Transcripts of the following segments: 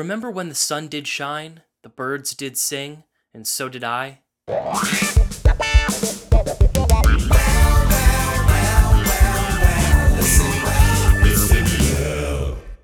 Remember when the sun did shine, the birds did sing, and so did I?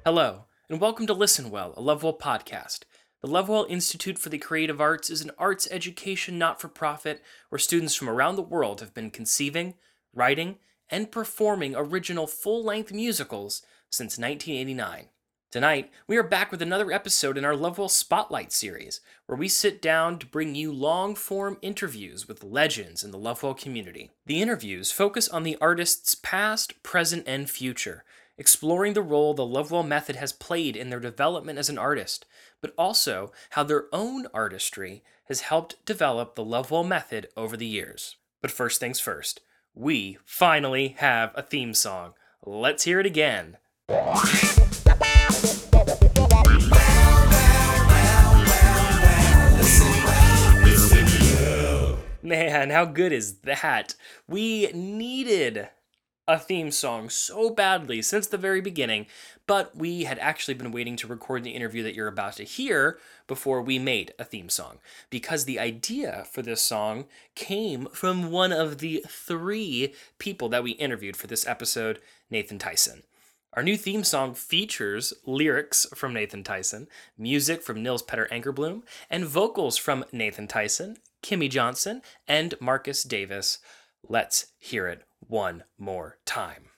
Hello, and welcome to Listen Well, a Lovewell podcast. The Lovewell Institute for the Creative Arts is an arts education not for profit where students from around the world have been conceiving, writing, and performing original full length musicals since 1989. Tonight, we are back with another episode in our Lovewell Spotlight series, where we sit down to bring you long form interviews with legends in the Lovewell community. The interviews focus on the artist's past, present, and future, exploring the role the Lovewell method has played in their development as an artist, but also how their own artistry has helped develop the Lovewell method over the years. But first things first, we finally have a theme song. Let's hear it again. Man, how good is that? We needed a theme song so badly since the very beginning, but we had actually been waiting to record the interview that you're about to hear before we made a theme song. Because the idea for this song came from one of the three people that we interviewed for this episode, Nathan Tysen. Our new theme song features lyrics from Nathan Tysen, music from Nils Petter Ankarblom, and vocals from Nathan Tysen, Kimmy Johnson, and Marcus Davis. Let's hear it one more time.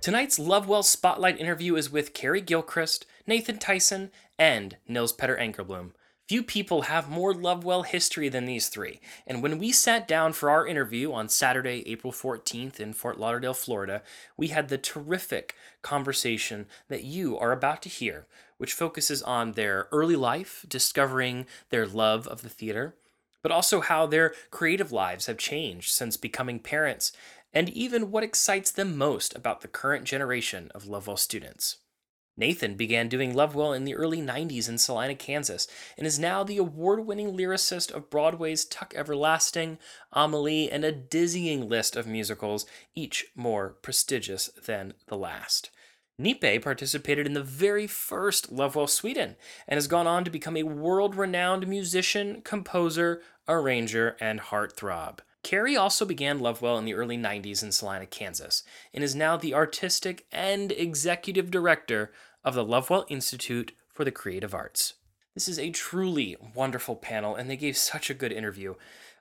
Tonight's Lovewell Spotlight interview is with Carrie Gilchrist, Nathan Tysen, and Nils Petter Ankarblom. Few people have more Lovewell history than these three, and when we sat down for our interview on Saturday, April 14th in Fort Lauderdale, Florida, we had the terrific conversation that you are about to hear, which focuses on their early life, discovering their love of the theater, but also how their creative lives have changed since becoming parents, and even what excites them most about the current generation of Lovewell students. Nathan began doing Lovewell in the early 90s in Salina, Kansas, and is now the award winning lyricist of Broadway's Tuck Everlasting, Amelie, and a dizzying list of musicals, each more prestigious than the last. Nipe participated in the very first Lovewell Sweden and has gone on to become a world renowned musician, composer, arranger, and heartthrob. Carrie also began Lovewell in the early 90s in Salina, Kansas, and is now the artistic and executive director of the Lovewell Institute for the Creative Arts. This is a truly wonderful panel, and they gave such a good interview.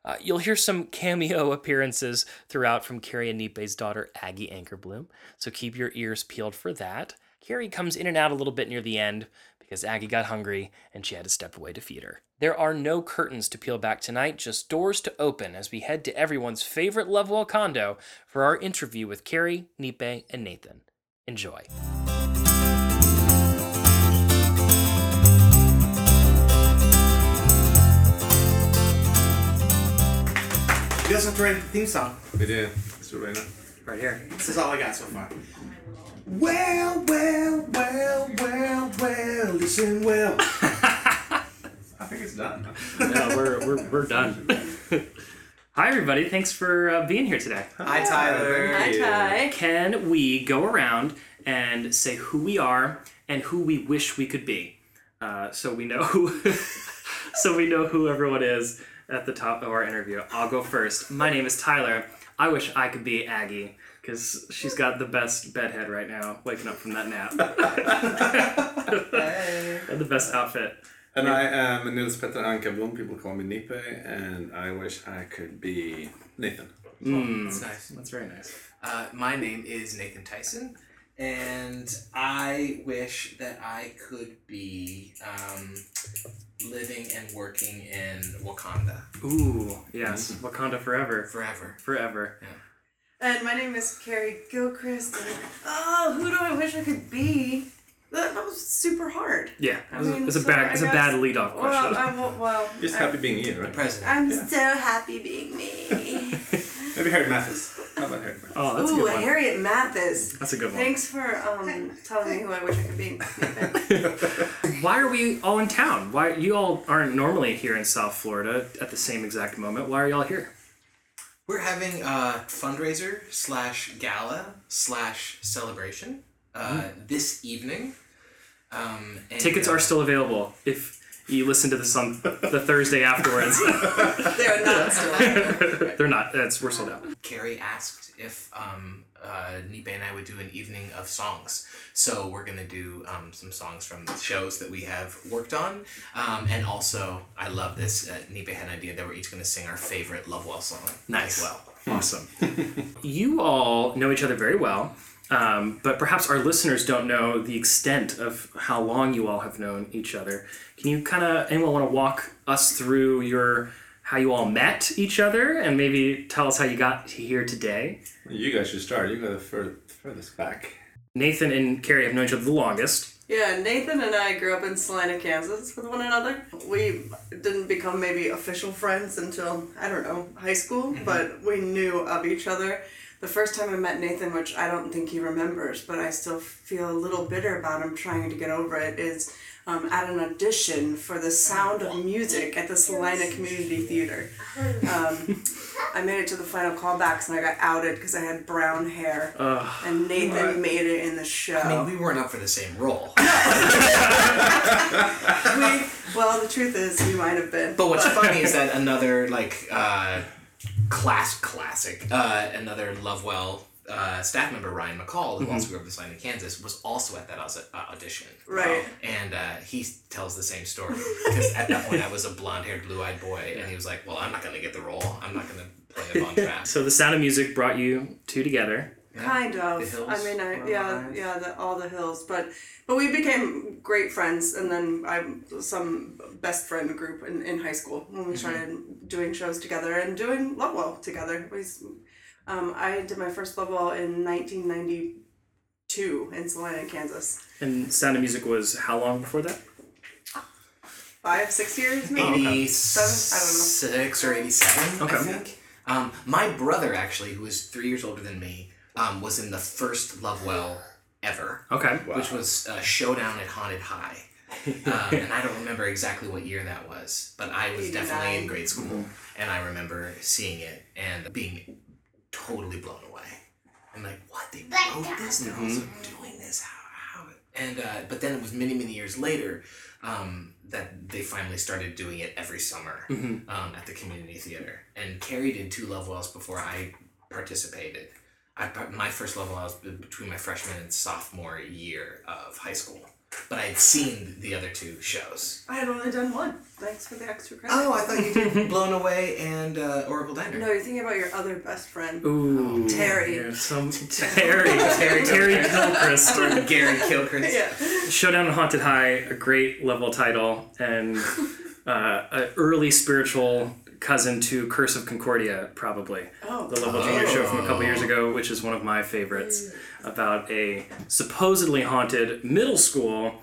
Uh, you'll hear some cameo appearances throughout from Carrie and Nipe's daughter, Aggie Ankarblom, so keep your ears peeled for that. Carrie comes in and out a little bit near the end because Aggie got hungry and she had to step away to feed her. There are no curtains to peel back tonight, just doors to open as we head to everyone's favorite Lovewell condo for our interview with Carrie, Nipe, and Nathan. Enjoy. You guys have to write the theme song. We do. Let's do it right now. Right here. This is all I got so far. Well, well, well, well, well, listen well. I think it's done. No, we're, we're, we're done. Hi, everybody. Thanks for uh, being here today. Hi, Tyler. Hi, you. Hi. Can we go around and say who we are and who we wish we could be? Uh, so we know who, so we know who everyone is at the top of our interview. I'll go first. My name is Tyler. I wish I could be Aggie because she's got the best bedhead right now, waking up from that nap. Hey. and the best outfit. And I am Nils Petter Ankarblom. People call me Nipe, and I wish I could be Nathan. That's nice. That's very nice. Uh, my name is Nathan Tysen, and I wish that I could be um, living and working in Wakanda Ooh, yes. Wakanda forever. forever. Forever. Yeah. And my name is Carrie Gilchrist. And, oh, who do I wish I could be? That, that was super hard. Yeah, I it's, a- mean, it's a so bad, it's a bad lead-off Well, question. I'm, well, well Just I'm- happy being you, right? President. I'm Yeah. so happy being me. Maybe Harriet Mathis. How about Harriet Mathis? oh, that's a Ooh, good one. Harriet Mathis. That's a good one. Thanks for um, telling me who I wish I could be. Why are we all in town? Why you all aren't normally here in South Florida at the same exact moment? Why are y'all here? We're having a fundraiser slash gala slash celebration uh, this evening. Um, and, Tickets uh, are still available if you listen to this on the Thursday afterwards. They're not still. They're not. That's we're sold out. Carrie asked if um, uh, Nipe and I would do an evening of songs. So we're gonna do um, some songs from the shows that we have worked on, um, and also I love this. Uh, Nipe had an idea that we're each gonna sing our favorite Lovewell song. Nice. As well. Awesome. you all know each other very well, um, but perhaps our listeners don't know the extent of how long you all have known each other. Can you kind of anyone want to walk us through your how you all met each other and maybe tell us how you got here today? You guys should start. You go the fur- furthest back. Nathan and Carrie have known each other the longest. Yeah, Nathan and I grew up in Salina, Kansas with one another. We didn't become maybe official friends until, I don't know, high school, mm-hmm. but we knew of each other. The first time I met Nathan, which I don't think he remembers, but I still feel a little bitter about him trying to get over it, is um, at an audition for the Sound of Music at the Salina Community Theater. Um, I made it to the final callbacks and I got outed because I had brown hair. Ugh. And Nathan made it in the show. I mean, we weren't up for the same role. we, well, the truth is, we might have been. But what's funny is that another like uh, class classic, uh, another Lovewell uh, staff member Ryan McCall, who also grew up in Salina, Kansas, was also at that uh, audition. Right. And uh, he tells the same story because at that point I was a blonde-haired, blue-eyed boy, and he was like, "Well, I'm not gonna get the role. I'm not gonna play a Von Trapp." So the sound of music brought you two together. Kind of. The hills I mean, I, yeah, nice. yeah, the, all the hills, but but we became great friends, and then I some best friend group in, in high school when Mm-hmm. we started doing shows together and doing Lovewell together. We, s- um, I did my first Lovewell in nineteen ninety two in Salina, Kansas. And Sound of Music was how long before that? Five, six years maybe. Eighty-six or eighty-seven, Okay. I think. Um, my brother actually, who is three years older than me, um, was in the first Lovewell ever. Okay. which was uh, Showdown at Haunted High. Um, and I don't remember exactly what year that was, but I was definitely in grade school, and I remember seeing it and being totally blown away. I'm like, what? They wrote this? They're also doing this? How? how? And uh, but then it was many many years later um, that they finally started doing it every summer Mhm. um, at the community theater. And Carrie did two Lovewells before I participated. I my first Lovewell I was between my freshman and sophomore year of high school, but I had seen the other two shows. I had only done one. Thanks for the extra credit. Oh, I thought you did Blown Away and uh, Oracle Diner. No, you're thinking about your other best friend. Ooh. Terry. Yeah, some Terry. Terry. Terry Gilchrist. Or Gary Kilchrist. Yeah. Showdown in Haunted High, a great Lovewell title, and uh, an early spiritual cousin to Curse of Concordia, probably. Oh. The Lovewell junior show from a couple years ago, which is one of my favorites, about a supposedly haunted middle school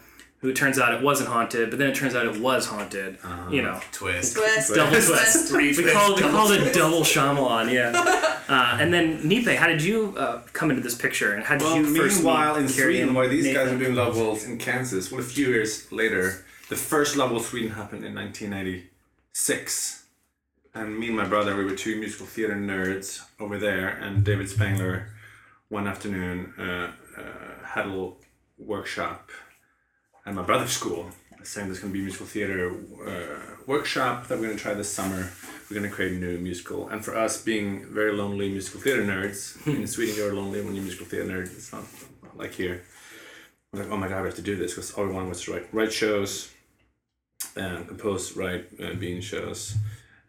who turns out it wasn't haunted, but then it turns out it was haunted. You know, Twist. Twist. double Twist. twist. Three We twists, called we double called it double Shyamalan, yeah. Uh, and then Nipe, how did you uh, come into this picture, and how did Well, you first meanwhile, meet in Sweden, and while these guys Nathan? were doing Lovewells in Kansas, well, a few years later, the first Lovewell Sweden happened in 1996. And me and my brother, we were two musical theater nerds over there, and David Spangler, one afternoon, uh, uh, had a little workshop at my brother's school, saying there's going to be a musical theater uh, workshop that we're going to try this summer. We're going to create a new musical. And for us, being very lonely musical theater nerds, in Sweden you're lonely when you're a musical theater nerd. It's not like here. We're like, oh my god, we have to do this because all we wanted was to write, write shows, and compose, write, uh, be in shows.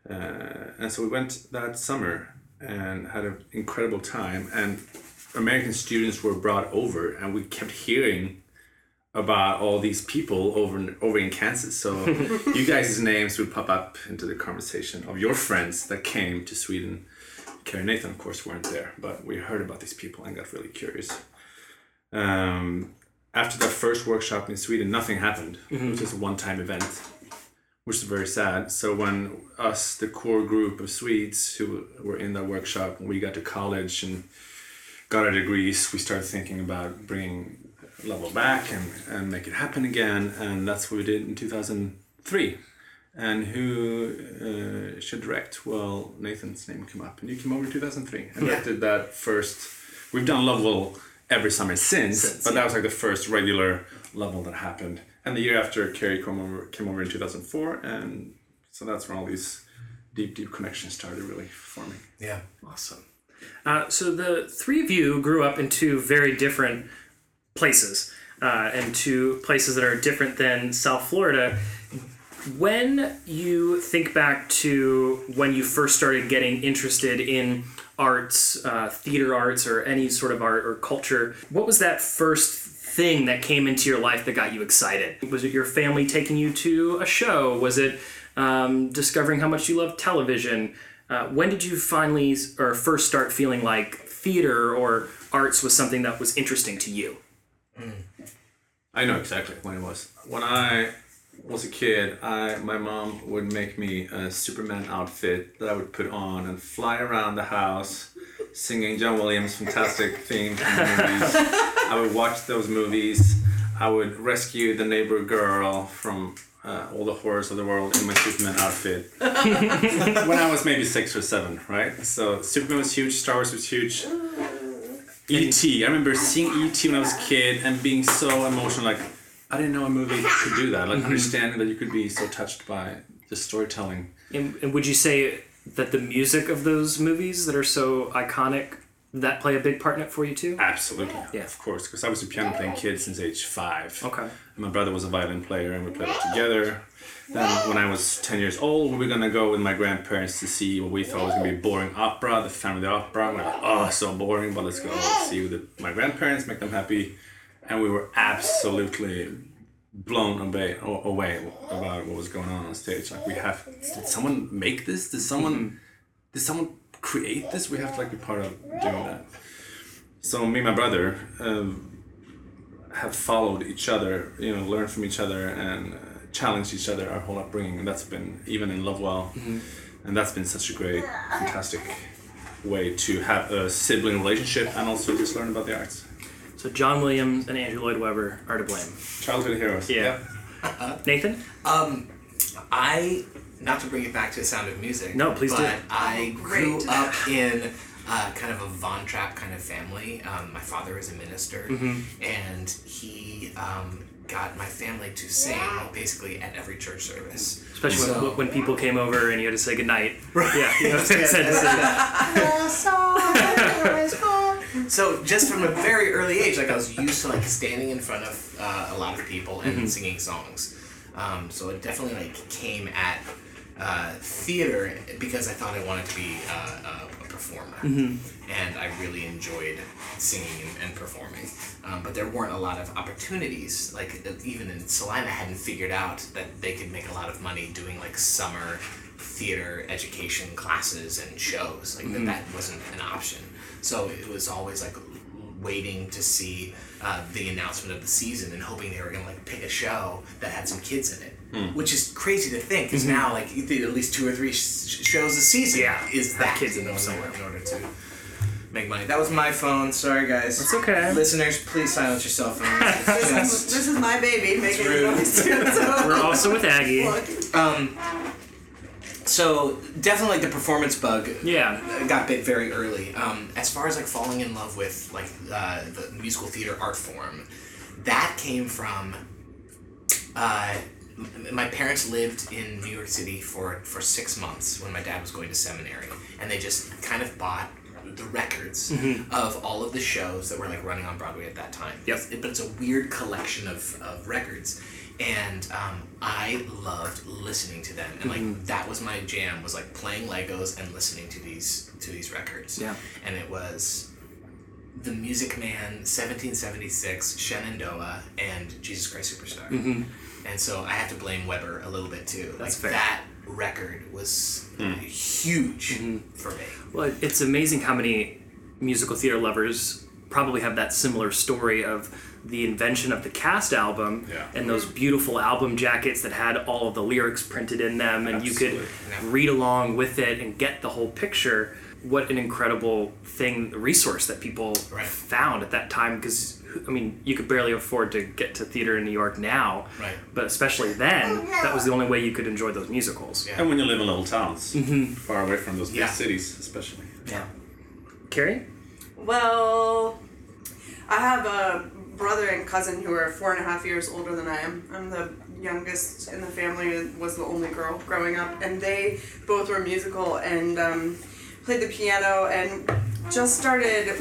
Uh, and so we went that summer and had an incredible time. And American students were brought over, and we kept hearing about all these people over in, over in Kansas. So you guys' names would pop up into the conversation of your friends that came to Sweden. Carrie and Nathan, of course, weren't there, but we heard about these people and got really curious. Um, after that first workshop in Sweden, nothing happened. It was just a one-time event, which is very sad. So when us, the core group of Swedes who were in that workshop, when we got to college and got our degrees, we started thinking about bringing Lovewell back and, and make it happen again. And that's what we did in 2003. And who uh, should direct? Well, Nathan's name came up, and you came over in 2003 and Yeah. directed that first. We've done Lovewell every summer since, Since, but yeah. that was like the first regular Lovewell that happened. And the year after, Carrie came over, came over in 2004, and so that's when all these deep, deep connections started really forming. Yeah. Awesome. Uh, so the three of you grew up in two very different places, uh, and two places that are different than South Florida. When you think back to when you first started getting interested in arts, uh, theater arts, or any sort of art or culture, what was that first thing that came into your life that got you excited? Was it your family taking you to a show? Was it um, discovering how much you love television? Uh, when did you finally or first start feeling like theater or arts was something that was interesting to you? I know exactly when it was. When I was a kid, I my mom would make me a Superman outfit that I would put on and fly around the house singing John Williams' fantastic theme from the movies. I would watch those movies. I would rescue the neighbor girl from uh, all the horrors of the world in my Superman outfit. when I was maybe six or seven, right? So Superman was huge, Star Wars was huge. E.T. I remember seeing E.T. when I was a kid and being so emotional. Like, I didn't know a movie could do that. Like, understanding that you could be so touched by the storytelling. And, and would you say that the music of those movies that are so iconic that play a big part in it for you too? Absolutely. Yeah. Of course, because I was a piano playing kid since age five. Okay. And my brother was a violin player, and we played it together. Then, when I was 10 years old, we were gonna go with my grandparents to see what we thought was gonna be boring opera, the Family Opera. And we are like, oh, so boring, but let's go see with the, my grandparents, make them happy. And we were absolutely blown away, away about what was going on on stage. Like, we have, did someone make this? Did someone, did someone create this? We have to like be part of doing that. So me and my brother um, have followed each other, you know, learned from each other and uh, challenged each other our whole upbringing, and that's been even in Lovewell, and that's been such a great, fantastic way to have a sibling relationship and also just learn about the arts. So John Williams and Andrew Lloyd Webber are to blame. Childhood heroes. Yeah. Nathan? Um, I not to bring it back to the Sound of Music. No, please do. but I grew Great. up in uh, kind of a Von Trapp kind of family. Um, my father is a minister, Mm-hmm. and he um, got my family to sing basically at every church service. Especially So- when, when people came over and you had to say goodnight. Yeah, you know, said to say- So just from a very early age, like I was used to like standing in front of uh, a lot of people and singing songs. Um, so it definitely like came at uh, theater because I thought I wanted to be uh, performer, and I really enjoyed singing and, and performing. Um, but there weren't a lot of opportunities. Like even in Salina, hadn't figured out that they could make a lot of money doing like summer theater education classes and shows. Like that, that wasn't an option. So it was always like waiting to see uh, the announcement of the season and hoping they were gonna like pick a show that had some kids in it, which is crazy to think. Because now like you think at least two or three sh- shows a season Yeah, is have that kids in them know, somewhere. in order to make money. That was my phone. Sorry guys. It's okay. Listeners, please silence your cell phones. This is, this is my baby making noise We're also with Aggie. Um, so definitely like the performance bug Yeah. got bit very early. Um, as far as like falling in love with like uh, the musical theater art form, that came from. Uh, my parents lived in New York City for for six months when my dad was going to seminary, and they just kind of bought the records mm-hmm. of all of the shows that were like running on Broadway at that time. Yep. It's- but it's a weird collection of, of records. And um, I loved listening to them, and like mm-hmm. that was my jam. Was like playing Legos and listening to these to these records. Yeah. And it was the Music Man, 1776, Shenandoah, and Jesus Christ Superstar. Mm-hmm. And so I have to blame Webber a little bit too. That's like fair. that record was hmm. huge hmm. for me. Well, it's amazing how many musical theater lovers probably have that similar story of the invention of the cast album Yeah. and those beautiful album jackets that had all of the lyrics printed in them and you could Absolutely. read along with it and get the whole picture what an incredible thing resource that people Right. found at that time because I mean, you could barely afford to get to theater in New York now, Right. but especially then, that was the only way you could enjoy those musicals. Yeah. And when you live in little towns, far away from those big Yeah. cities, especially. Yeah. Carrie? Well, I have a brother and cousin who are four and a half years older than I am. I'm the youngest in the family and was the only girl growing up, and they both were musical and um, played the piano and just started.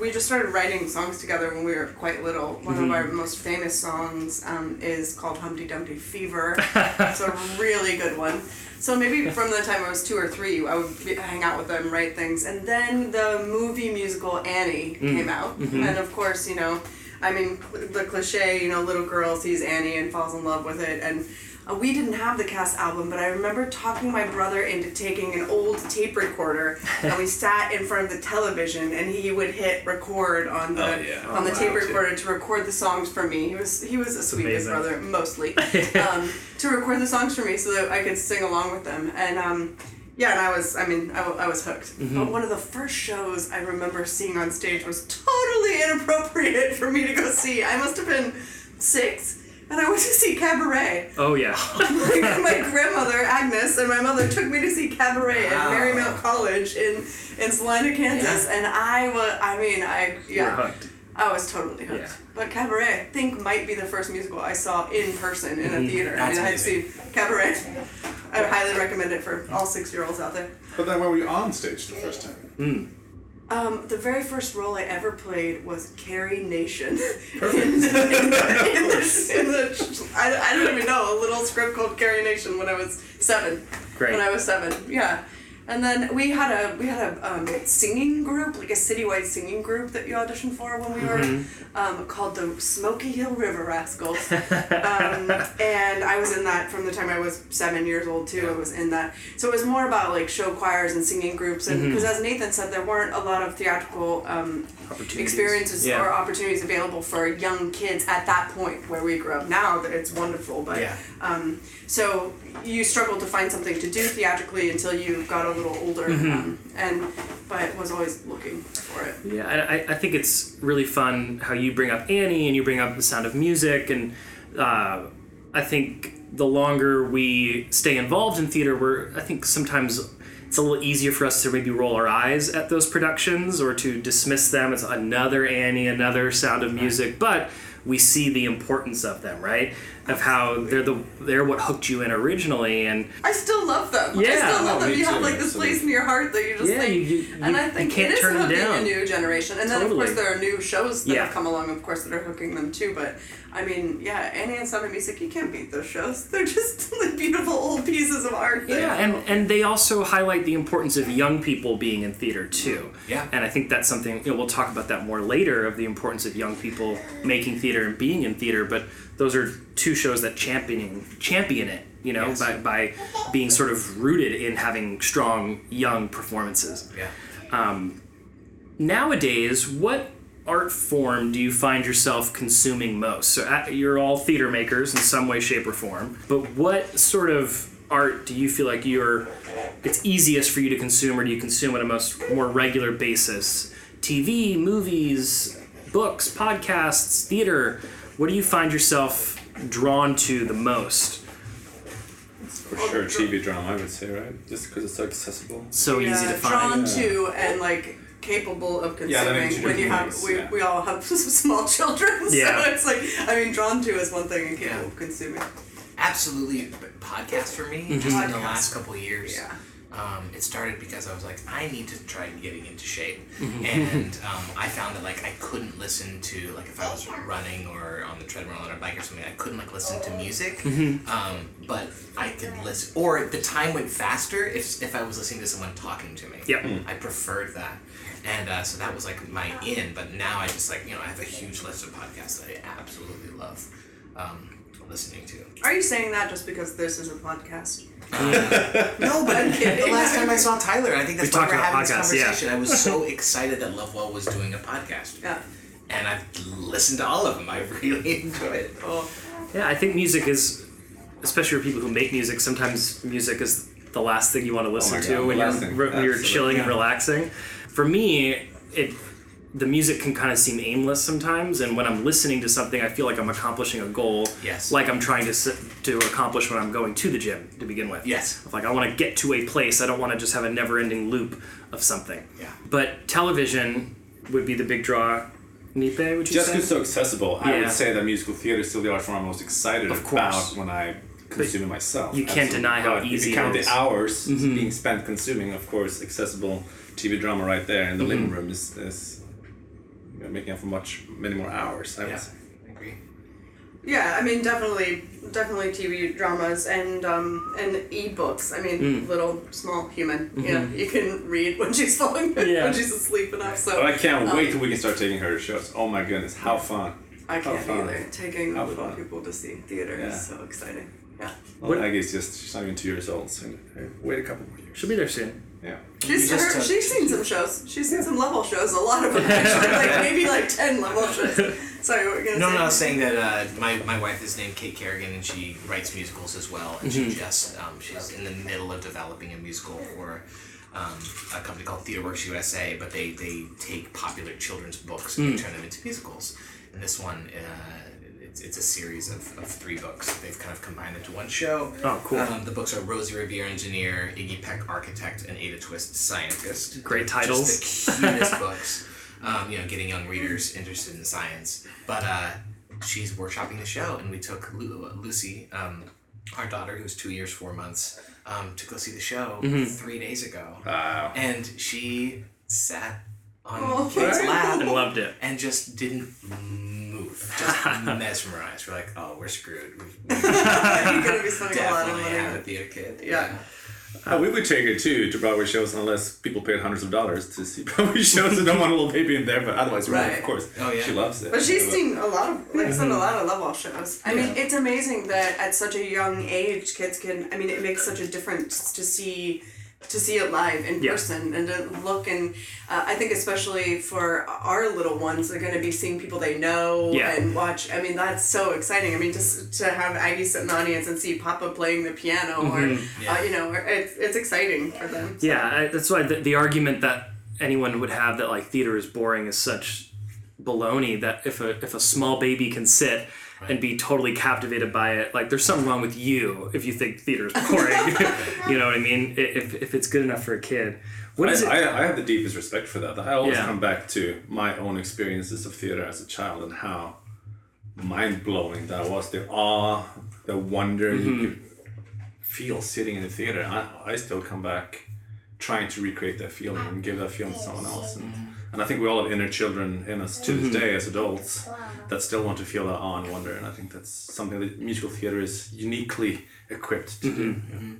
We just started writing songs together when we were quite little. One of mm-hmm. our most famous songs um, is called Humpty Dumpty Fever. it's a really good one. So maybe from the time I was two or three, I would be, hang out with them, write things, and then the movie musical Annie mm. came out, mm-hmm. and of course, you know, I mean, the cliche, you know, little girl sees Annie and falls in love with it, and uh, we didn't have the cast album, but I remember talking my brother into taking an old tape recorder, and we sat in front of the television, and he would hit record on the Oh, yeah. on the Oh, tape wow. recorder to record the songs for me. He was he was a sweetest brother mostly, um, to record the songs for me so that I could sing along with them, and um, yeah, and I was I mean I, I was hooked. But one of the first shows I remember seeing on stage was totally inappropriate for me to go see. I must have been six. And I went to see Cabaret. Oh, yeah. my, my grandmother Agnes and my mother took me to see Cabaret Wow. at Marymount College in in Salina, Kansas, Yeah. and I was I mean I You're yeah. I was totally hooked. Yeah. But Cabaret I think might be the first musical I saw in person in a theater. I mean I've seen Cabaret. I highly recommend it for all six year olds out there. But then were you on stage the first time? Um, the very first role I ever played was Carrie Nation in the, in the, in the, in the I, I don't even know a little script called Carrie Nation when I was seven. Great. When I was seven, yeah. And then we had a we had a um, singing group, like a citywide singing group that you auditioned for when we were um, called the Smoky Hill River Rascals. um, and I was in that from the time I was seven years old too. I was in that, so it was more about like show choirs and singing groups, and because as Nathan said, there weren't a lot of theatrical um, experiences Yeah. or opportunities available for young kids at that point where we grew up. Now that it's wonderful, but Yeah. um, so you struggled to find something to do theatrically until you got a little older, Mm-hmm. um, and but was always looking for it. Yeah, I, I think it's really fun how you bring up Annie and you bring up the sound of music, and uh, I think the longer we stay involved in theater, we're I think sometimes it's a little easier for us to maybe roll our eyes at those productions or to dismiss them as another Annie, another Sound of Music, but we see the importance of them, right? Of how they're the they're what hooked you in originally, and I still love them. Yeah, I still love Oh, them. me You have like this place in your heart that you just Yeah, think. you- you- and I think can't it is turn 'em hooking down. a new generation. And then of course there are new shows that Yeah. have come along, of course, that are hooking them too. But I mean, yeah, Annie and Sound of Music, you can't beat those shows. They're just like beautiful old pieces of art. that- Yeah, and and they also highlight the importance of young people being in theater too. Mm-hmm. Yeah. And I think that's something you know we'll talk about that more later of the importance of young people making theater and being in theater. But those are two shows that championing champion it. You know, Yes. by by being sort of rooted in having strong young performances. Yeah. Nowadays, what art form do you find yourself consuming most? So uh, you're all theater makers in some way, shape, or form. But what sort of art do you feel like you're it's easiest for you to consume, or do you consume on a most more regular basis? TV, movies, books, podcasts, theater. What do you find yourself drawn to the most? For sure, TV drama, I would say, right? Just because it's so accessible. So easy to yeah, find. drawn to and like capable of Yeah, that consuming makes two when you have things, we, yeah. we all have small children Yeah. so it's like i mean drawn to is one thing and capable Yeah. of consuming Absolutely, but podcast for me, Mm-hmm. just in the last couple of years. Yeah. Um, it started because I was like, I need to try getting into shape, Mm-hmm. and um, I found that like I couldn't listen to like if I was running or on the treadmill on a bike or something, I couldn't like listen to music. Mm-hmm. Um, but I could listen, or the time went faster if if I was listening to someone talking to me. Yep. I preferred that. And uh, so that was like my in, but now I just like, you know, I have a huge list of podcasts that I absolutely love um, listening to. are you saying that just because this is a podcast No, but the last time I saw Tyler, I think that's We why talked we're about having this podcasts, yeah. conversation. I was so excited that Lovewell was doing a podcast. yeah And I've listened to all of them. I really enjoy it. well Yeah, I think music is, especially for people who make music. Sometimes music is the last thing you want to listen oh my to God, when you're when you're Absolutely, chilling and relaxing. For me, it the music can kind of seem aimless sometimes, and when I'm listening to something, I feel like I'm accomplishing a goal. Yes. Like I'm trying to to accomplish when I'm going to the gym to begin with. Yes. Like I want to get to a place. I don't want to just have a never-ending loop of something. Yeah. But television would be the big draw. Nipe, would you Just because it's so accessible, I would say that musical theater is still the art form I'm most excited Of course. about when I consume it myself. you can't deny how But easy If you count it is. the hours Mm-hmm. being spent consuming, of course, accessible TV drama right there in the living Mm-hmm. room is, is you know, making up for much many more hours. I would Yeah. say. I agree. Yeah, I mean, definitely, definitely TV dramas and um and e-books. I mean, Mm. little small human. Yeah, you can read when she's falling, Mm-hmm. Yeah. when she's asleep enough. So But I can't um, wait till we can start taking her to shows. Oh my goodness, how fun! I How can't fun. either. Taking How little fun. people to see theater Yeah. is so exciting. Yeah, Well, Aggie's just she's not even two years old, so wait a couple more years. She'll be there soon. Yeah. she's her, took- she's seen some shows. She's seen some Lovewell shows. A lot of them actually, like maybe like ten Lovewell shows. Sorry, what were you gonna No, say? no, I was saying that uh, my, my wife is named Kate Kerrigan and she writes musicals as well. And she just, um, she's in the middle of developing a musical for um, a company called TheaterWorks USA, but they, they take popular children's books and they turn them into musicals. And this one, uh, it's, it's a series of, of three books. They've kind of combined into one show. Oh, cool. Um, the books are Rosie Revere, Engineer, Iggy Peck, Architect, and Ada Twist, Scientist. Great titles. Just the cutest books. Um, you know, getting young readers interested in science. But uh, she's workshopping the show, and we took Lu- Lucy, um, our daughter, who's two years four months, um, to go see the show Mm-hmm. three days ago, Wow. and she sat on Oh, Kate's lap And loved it. and just didn't move, just mesmerized. We're like, oh, we're screwed. We've You're gonna be spending a lot of definitely money. had on a theater kid. Yeah. Uh, we would take her too to Broadway shows unless people paid hundreds of dollars to see Broadway shows and don't want a little baby in there, but otherwise, we would, Right. of course. Oh, yeah. She loves it. But she's seen a lot of, like I Mm-hmm. a lot of Lovewell shows. I mean, it's amazing that at such a young age, kids can. I mean, it makes such a difference to see, to see it live in Yeah. person and to look and. Uh, I think especially for our little ones, they're going to be seeing people they know Yeah. and watch. I mean, that's so exciting. I mean, just to have Aggie sit in the audience and see Papa playing the piano, or Yeah. uh, you know, it's it's exciting for them. So- Yeah, I, that's why the, the argument that anyone would have that like theater is boring is such baloney. That if a if a small baby can sit and be totally captivated by it, like there's something wrong with you if you think theater is boring. you know what I mean? If if it's good enough for a kid, what I, is it? I, I have the deepest respect for that. I always Yeah. come back to my own experiences of theater as a child and how mind blowing that was. The awe, the wonder Mm-hmm. you could feel sitting in the theater. I, I still come back trying to recreate that feeling and give that feeling to someone else. And, and I think we all have inner children in us to Mm-hmm. this day as adults that still want to feel that awe and wonder. And I think that's something that musical theater is uniquely equipped to do. Mm-hmm.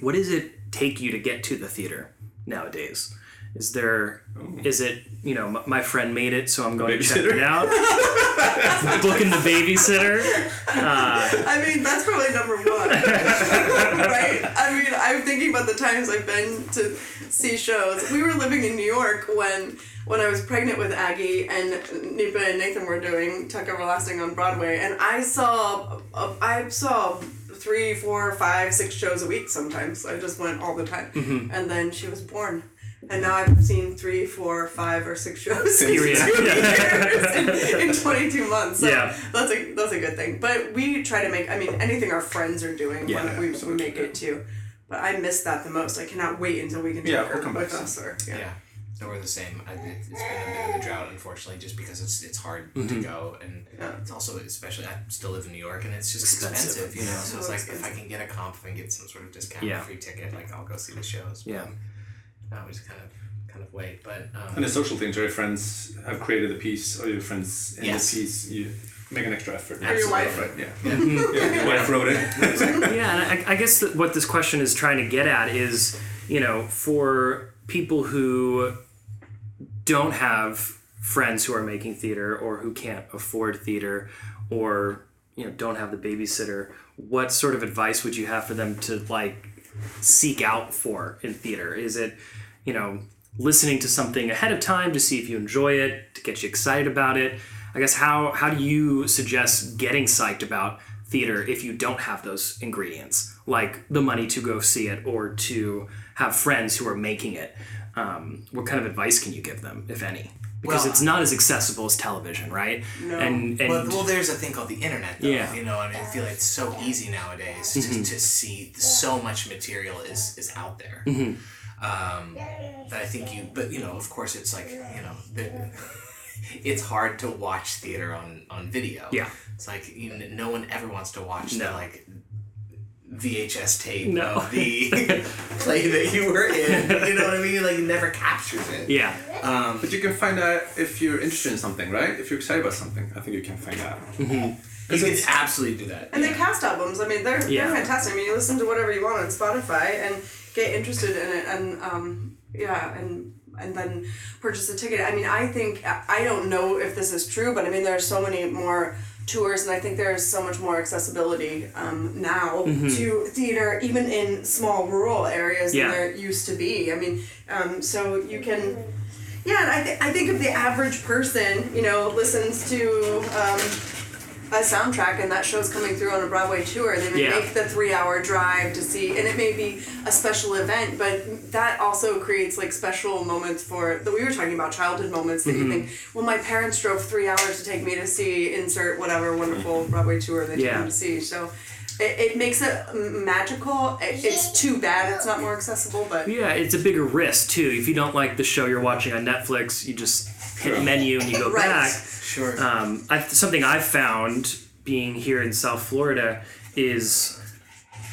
what does it take you to get to the theater nowadays? Is there, is it, you know, m- my friend made it, so I'm going to check it out. Booking the babysitter. Uh, I mean, that's probably number one. right? I mean, I'm thinking about the times I've been to see shows. We were living in New York when when I was pregnant with Aggie and Nipe and Nathan were doing Tuck Everlasting on Broadway, and I saw uh, I saw three, four, five, six shows a week sometimes. I just went all the time, and then she was born. And now I've seen three, four, five, or six shows in in, in 22 months. So Yeah. that's a that's a good thing. But we try to make. I mean, anything our friends are doing, Yeah, we, we make it too. But I miss that the most. I cannot wait until we can take Yeah, her we'll come with soon. us. Or yeah. Yeah. No, we're the same. I, it- it's been a bit of a drought, unfortunately, just because it's it's hard to go, and Yeah. it's also especially I still live in New York, and it's just Expensive, expensive, you know. yeah. So it's So like if I can get a comp and get some sort of discount, Yeah. free ticket, like I'll go see the shows. yeah. No, we just kind of kind of wait, but um, And the social things, your friends have created the piece, or your friends in Yes. the piece, you make an extra effort. Or your wife. Right, yeah. yeah. Your wife wrote it. Yeah, and I, I guess that what this question is trying to get at is, you know, for people who don't have friends who are making theater or who can't afford theater or you know don't have the babysitter what sort of advice would you have for them to like seek out for in theater is it you know listening to something ahead of time to see if you enjoy it to get you excited about it i guess how how do you suggest getting psyched about theater if you don't have those ingredients like the money to go see it or to have friends who are making it um, what kind of advice can you give them if any because Well, it's not as accessible as television, right? No. And and Well, well, there's a thing called the internet, though. Yeah. You know, I mean, I feel like it's so easy nowadays to, to see so much material is is out there. Um, that I think you, but you know, of course, it's like you know, the, it's hard to watch theater on on video. Yeah. It's like you know, no one ever wants to watch No. the like VHS tape No. of the play that you were in. You know what I mean? Like it never captures it. yeah, Um, But you can find out if you're interested in something, right? If you're excited about something, I think you can find out. you can absolutely do that. And the cast albums, I mean, they're, Yeah. they're fantastic. I mean, you listen to whatever you want on Spotify and get interested in it, and um, yeah, and and then purchase a ticket. I mean, I think I don't know if this is true, but I mean, there are so many more tours, and I think there is so much more accessibility um, now Mm-hmm. to theater, even in small rural areas Yeah. than there used to be. I mean, um, so you can. Yeah, and I, th- I think if the average person, you know, listens to um, a soundtrack and that show's coming through on a Broadway tour, they may Yeah. make the three hour drive to see, and it may be a special event, but that also creates like special moments for that we were talking about childhood moments that Mm-hmm. you think, well, my parents drove three hours to take me to see insert whatever wonderful Broadway tour they took Yeah. me to see. So it, it makes it magical. It, it's too bad it's not more accessible, but yeah, it's a bigger risk too. If you don't like the show you're watching on Netflix, you just hit menu and you go Right. back. Sure. Um, I, something I've found being here in South Florida is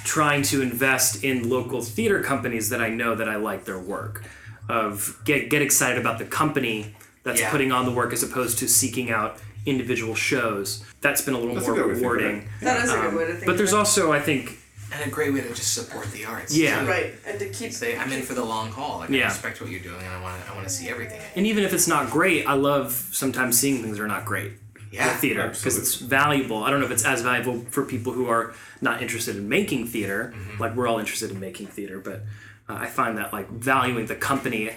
trying to invest in local theater companies that I know that I like their work. Of get get excited about the company that's Yeah. putting on the work as opposed to seeking out individual shows. That's been a little That's more good way to think rewarding. that is a good Um, way to think. but there's of also, I think, and a great way to just support the arts. Yeah. too. right, and to keep Say I'm in for the long haul. Like Yeah. I respect what you're doing, and I want to. I want to see everything. and even if it's not great, I love sometimes seeing things that are not great. Yeah. with theater because it's valuable. I don't know if it's as valuable for people who are not interested in making theater. Like we're all interested in making theater, but uh, I find that like valuing the company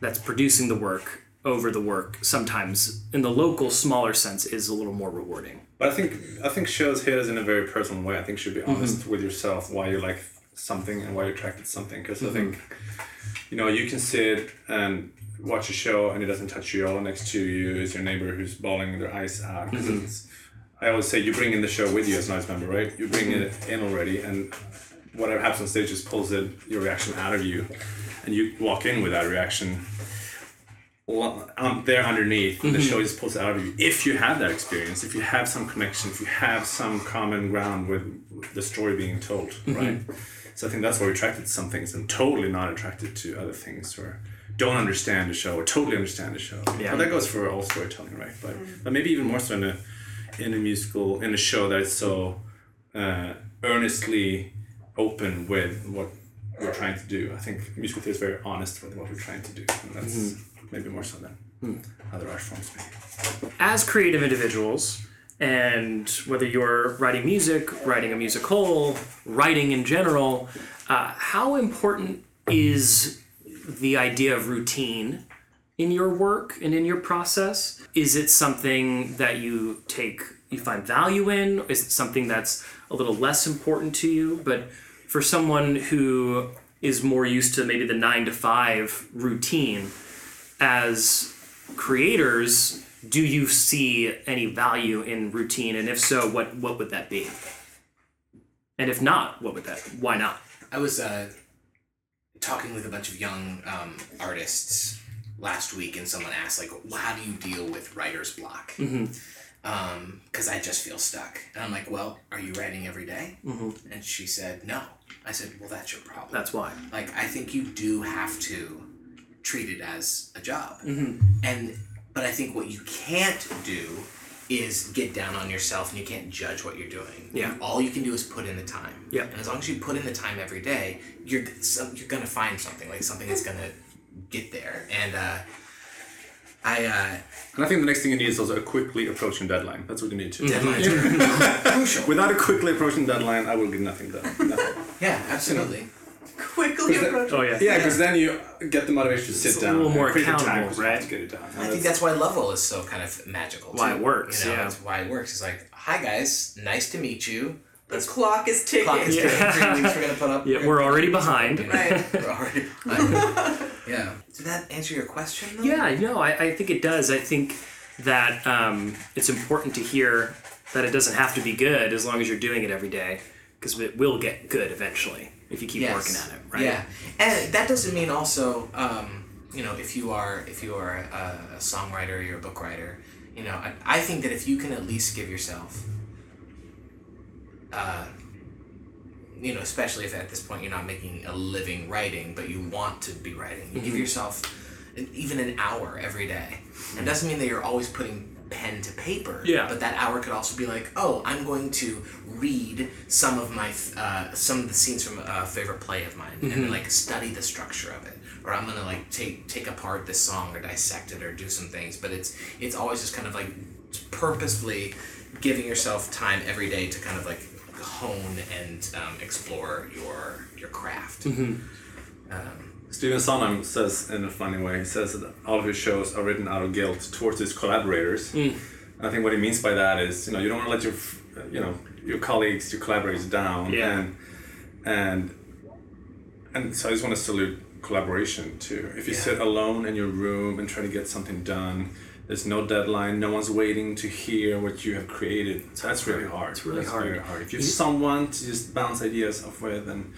that's producing the work over the work sometimes in the local smaller sense is a little more rewarding. But I think I think shows hit us in a very personal way. I think you should be mm-hmm. honest with yourself why you like something and why you're attracted to something. Because I mm-hmm. think, you know, you can sit and watch a show and it doesn't touch you. All next to you is your neighbor who's bawling their eyes out. 'Cause mm-hmm. it's, I always say you bring in the show with you as an audience member, right? You bring it in already, and whatever happens on stage just pulls it, your reaction out of you, and you walk in with that reaction lo- um, there underneath the show just pulls it out of you. If you have that experience if you have some connection if you have some common ground with the story being told right? So i think that's why we're attracted to some things and totally not attracted to other things or don't understand the show or totally understand the show. Yeah. but that goes for all storytelling right? But but maybe even more so in a in a musical in a show that is so uh, earnestly open with what we're trying to do. I think musical theatre is very honest with what we're trying to do, and that's maybe more so than other art forms. Maybe. as creative individuals, and whether you're writing music, writing a musical, writing in general, uh, how important is the idea of routine in your work and in your process? Is it something that you take, you find value in? Is it something that's a little less important to you? But for someone who is more used to maybe the nine to five routine, as creators, do you see any value in routine? And if so, what what would that be? And if not, what would that? Why not? I was uh, talking with a bunch of young um, artists last week, and someone asked, like, well, how do you deal with writer's block? Because I just feel stuck. And I'm like, well, are you writing every day? And she said, no. I said, well, that's your problem. That's why. like I think you do have to treat it as a job. And but I think what you can't do is get down on yourself and you can't judge what you're doing. Yeah. All you can do is put in the time. Yeah. And as long as you put in the time every day, you're some, you're gonna find something like something that's gonna get there. And uh, I uh, And I think the next thing you need is also a quickly approaching deadline. That's what you need to. deadlines are crucial. Without a quickly approaching deadline, I will get nothing done. Nothing. Yeah, absolutely. Quickly that- approach. Oh yeah. yeah, because then you get the motivation to sit It's a little more create the time accountable, 'cause you have right? to get it done. I think that's why Lovewell is so kind of magical. Why it works, You know, yeah. It's why it works. It's like, hi guys, nice to meet you. The clock is ticking. Clock is Yeah. ticking. Three weeks we're gonna put up. Yeah, we're already behind. Right. We're already behind. Yeah. Did that answer your question? Though? Yeah, no, I, I think it does. I think that um, it's important to hear that it doesn't have to be good as long as you're doing it every day, because it will get good eventually if you keep Yes. working at it, right? Yeah, and that doesn't mean also, um, you know, if you are if you are a, a songwriter, you're a book writer. You know, I, I think that if you can at least give yourself, uh, you know, especially if at this point you're not making a living writing, but you want to be writing, you give yourself even an hour every day. And it doesn't mean that you're always putting pen to paper. Yeah. But that hour could also be like, oh, I'm going to read some of my uh, some of the scenes from a favorite play of mine and like study the structure of it. Or I'm gonna like take take apart this song or dissect it or do some things. But it's it's always just kind of like purposefully giving yourself time every day to kind of like hone and um, explore your your craft. Um, Stephen Sondheim says in a funny way, he says that all of his shows are written out of guilt towards his collaborators. And I think what he means by that is, you know, you don't want to let your, you know, your colleagues, your collaborators down. Yeah. And, and, and so I just want to salute collaboration too. If you Yeah. sit alone in your room and try to get something done, there's no deadline, no one's waiting to hear what you have created. So that's really hard. It's really That's hard. Very hard. If you have someone to just bounce ideas off with, and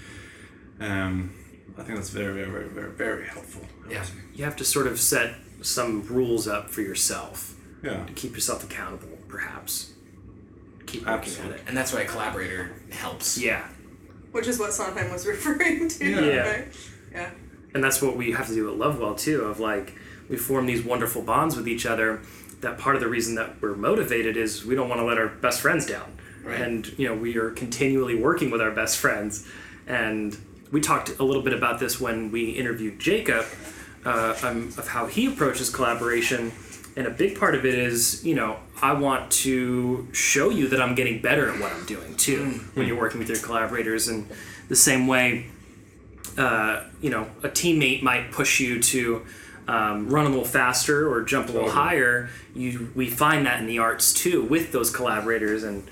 um, I think that's very, very, very, very, very helpful. Yeah. You have to sort of set some rules up for yourself Yeah. to keep yourself accountable, perhaps. Keep working Absolutely. at it. and that's why a collaborator helps. Yeah. Which is what Sondheim was referring to. Yeah. Right? Yeah. and that's what we have to do at Lovewell too. Of like, we form these wonderful bonds with each other. That part of the reason that we're motivated is we don't want to let our best friends down, Right. and you know we are continually working with our best friends. And we talked a little bit about this when we interviewed Jacob uh, um, of how he approaches collaboration. And a big part of it is, you know, I want to show you that I'm getting better at what I'm doing too when you're working with your collaborators. And the same way, uh, you know, a teammate might push you to um, run a little faster or jump a little Totally. higher. You, we find that in the arts too with those collaborators, and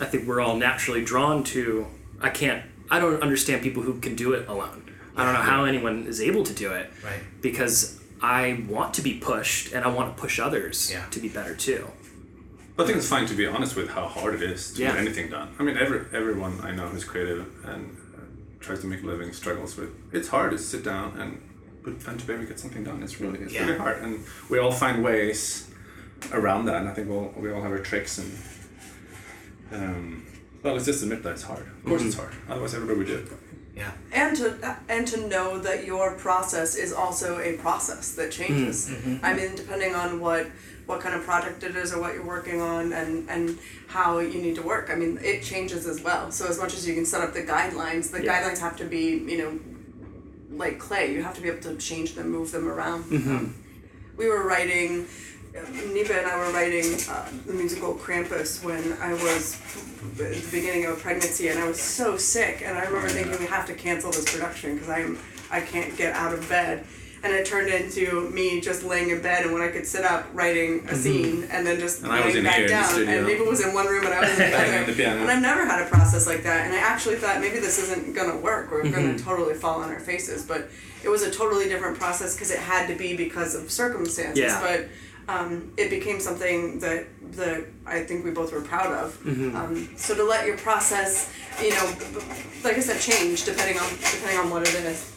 I think we're all naturally drawn to. I can't. I don't understand people who can do it alone. I don't know how anyone is able to do it Right. because I want to be pushed and I want to push others Yeah. to be better too. I think it's fine to be honest with how hard it is to Yeah. get anything done. I mean, every everyone I know who's creative and uh, tries to make a living struggles with. It's hard to sit down and put pen to paper and get something done. It's really it's Yeah. really hard, and we all find ways around that. And I think we'll, we all have our tricks and. Um, well, let's just admit that it's hard. Of course, it's hard. Otherwise, everybody would do it. Yeah. and to and to know that your process is also a process that changes. Mm, mm-hmm. I mean, depending on what what kind of project it is or what you're working on and and how you need to work. I mean, it changes as well. So as much as you can set up the guidelines, the Yeah. guidelines have to be you know like clay. You have to be able to change them, move them around. Mm-hmm. Um, we were writing. Nipe and I were writing uh, the musical Krampus when I was at the beginning of a pregnancy, and I was so sick. And I remember thinking we have to cancel this production because I'm I can't get out of bed. And it turned into me just laying in bed, and when I could sit up writing a scene, and then just And I was laying in back here in the down. studio. and Nipe was in one room, and I was in the Banging other. the piano. And I've never had a process like that. And I actually thought maybe this isn't gonna work. We're gonna totally fall on our faces. But it was a totally different process because it had to be because of circumstances. Yeah. But um, it became something that that I think we both were proud of. Um, so to let your process, you know, b- b- like I said, change depending on depending on what it is.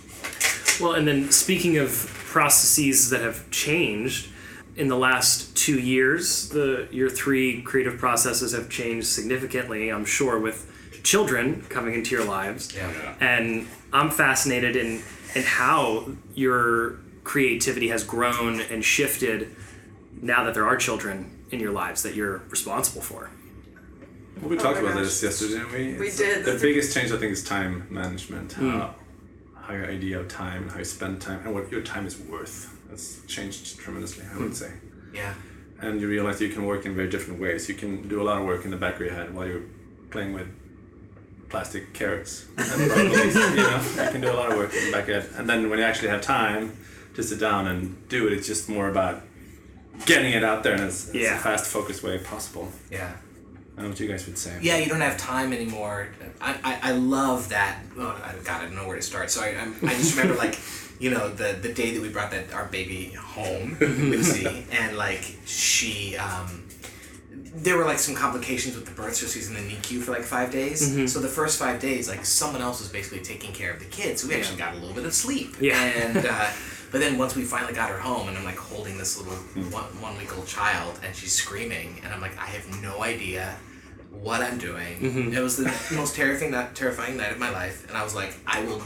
Well, and then speaking of processes that have changed in the last two years, the your three creative processes have changed significantly. I'm sure with children coming into your lives, Yeah. and I'm fascinated in in how your creativity has grown and shifted now that there are children in your lives that you're responsible for. Well, we talked oh my about gosh. this yesterday, didn't we? We It's- did. The That's a- biggest change, I think, is time management. How, how your idea of time and how you spend time and what your time is worth. That's changed tremendously, I would hmm. say. Yeah. And you realize you can work in very different ways. You can do a lot of work in the back of your head while you're playing with plastic carrots and broccolis. you know, you can do a lot of work in the back of your head. And then when you actually have time to sit down and do it, it's just more about getting it out there in as, as Yeah. a fast, focused way possible. Yeah. I don't know what you guys would say. Yeah, you don't have time anymore. I, I, I love that. Oh, I, God, I don't know where to start. So I, I'm, I just remember like you know, the the day that we brought that our baby home, Lucy, and like she. Um, there were like some complications with the birth, so she's in the NICU for like five days. So the first five days, like someone else was basically taking care of the kids. So we actually got a little bit of sleep. Yeah. And uh, but then once we finally got her home, and I'm like holding this little hmm. one one week old child, and she's screaming, and I'm like, I have no idea what I'm doing. Mm-hmm. It was the most terrifying terrifying night of my life, and I was like, I will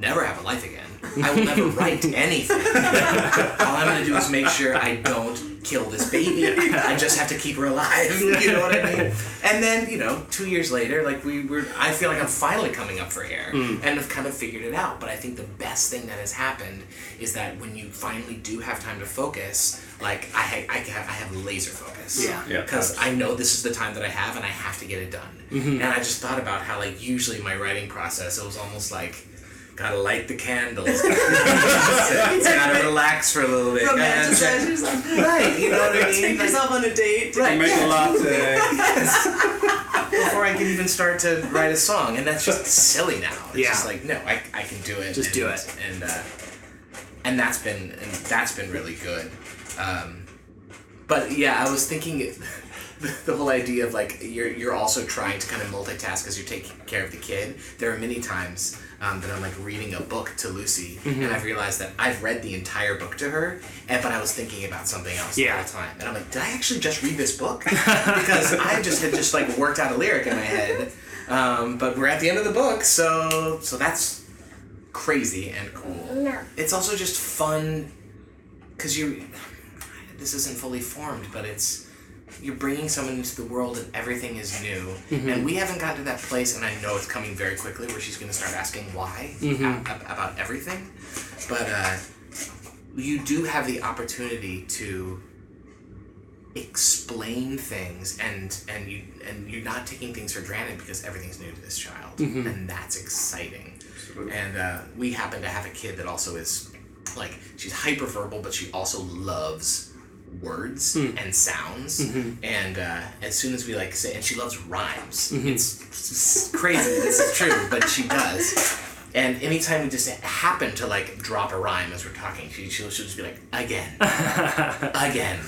never have a life again. I will never write anything. All I'm gonna do is make sure I don't kill this baby. I just have to keep her alive. You know what I mean? And then, you know, two years later, like we were, I feel like I'm finally coming up for air hmm. and have kind of figured it out. But I think the best thing that has happened is that when you finally do have time to focus, like I, ha- I have, I have laser focus. Yeah. Yeah, Because I know this is the time that I have and I have to get it done. Mm-hmm. And I just thought about how, like, usually my writing process, it was almost like, gotta light the candles, gotta, gotta relax for a little bit. Romanticize yourself. Right, you know what I mean? Take yourself on a date. Right. Make a latte. before I can even start to write a song, and that's just silly now. It's Yeah. just like no, I, I can do it. Just and, do it. and uh, and that's been and that's been really good. Um, but yeah, I was thinking the, the whole idea of like you're you're also trying to kind of multitask as you're taking care of the kid. There are many times um, that I'm like reading a book to Lucy, Mm-hmm. and I've realized that I've read the entire book to her, and but I was thinking about something else Yeah. the whole time, and I'm like, did I actually just read this book? because I just had just like worked out a lyric in my head. Um, but we're at the end of the book, so so that's crazy and cool. No. It's also just fun because you. This isn't fully formed, but it's you're bringing someone into the world and everything is new. And we haven't gotten to that place, and I know it's coming very quickly where she's going to start asking why a- a- about everything. But uh, you do have the opportunity to explain things and and you and you're not taking things for granted because everything's new to this child. And that's exciting. And uh, we happen to have a kid that also is like she's hyperverbal but she also loves words and sounds and uh, as soon as we like say and she loves rhymes. It's, it's crazy this is true but she does. And anytime we just happen to like drop a rhyme as we're talking she, she'll, she'll just be like again. Again.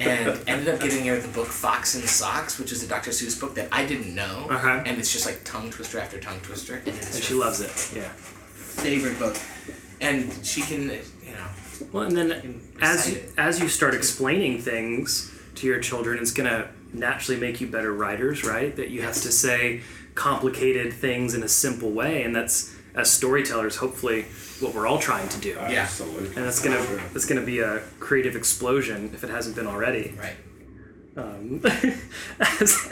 And ended up getting her the book Fox and Socks, which is a Dr. Seuss book that I didn't know, Uh-huh. and it's just like tongue twister after tongue twister, and And she loves it. Yeah. favorite book, and she can, Well, and then as you, as you start explaining things to your children, it's gonna naturally make you better writers, right? That you have to say complicated things in a simple way, and that's as storytellers, hopefully, what we're all trying to do. Yeah. Absolutely. And that's gonna that's gonna be a creative explosion if it hasn't been already. right. Um, as,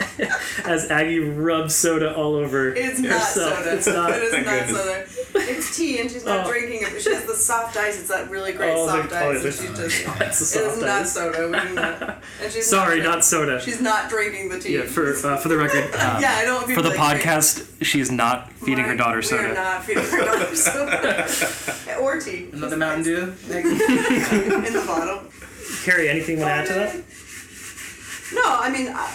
as Aggie rubs soda all over It's not herself. soda. It's not. Soda. It is not goodness. soda. It's tea, and she's not Oh. drinking it. But she has the soft ice. It's that really great Oh, soft ice. And the- she just. It's a It is not ice. soda. We do not. And she's Sorry, not, not soda. She's not drinking the tea. Yeah, for uh, for the record, uh, yeah, I don't for the to think- podcast, she is not feeding her daughter soda. We are soda. not feeding her daughter soda. or tea. Another Mountain Dew. in the bottle. Carrie, anything you want to add to that? No, I mean I,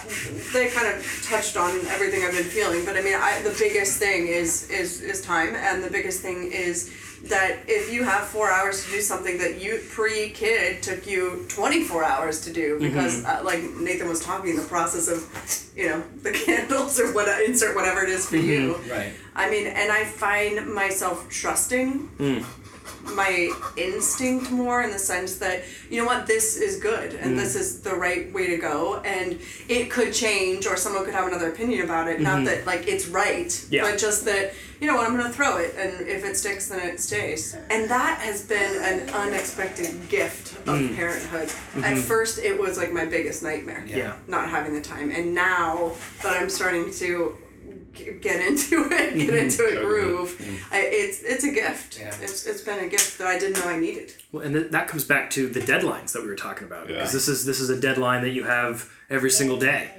they kind of touched on everything I've been feeling, but I mean I, the biggest thing is is is time, and the biggest thing is that if you have four hours to do something that you pre kid took you twenty four hours to do mm-hmm. because uh, like Nathan was talking the process of you know the candles or what insert whatever it is for mm-hmm. you. Right. I mean, and I find myself trusting mm. My instinct more in the sense that you know what this is good and mm. this is the right way to go and it could change or someone could have another opinion about it. Not mm-hmm. that like it's right Yeah. but just that you know what i'm gonna throw it and if it sticks then it stays. And that has been an unexpected gift of mm. parenthood. At mm-hmm. first it was like my biggest nightmare Yeah. not having the time. And now that i'm starting to get into it get mm-hmm. into a groove mm. I, it's it's a gift Yeah. it's, it's been a gift that i didn't know i needed Well, and th- that comes back to the deadlines that we were talking about. Because Yeah. this is this is a deadline that you have every single day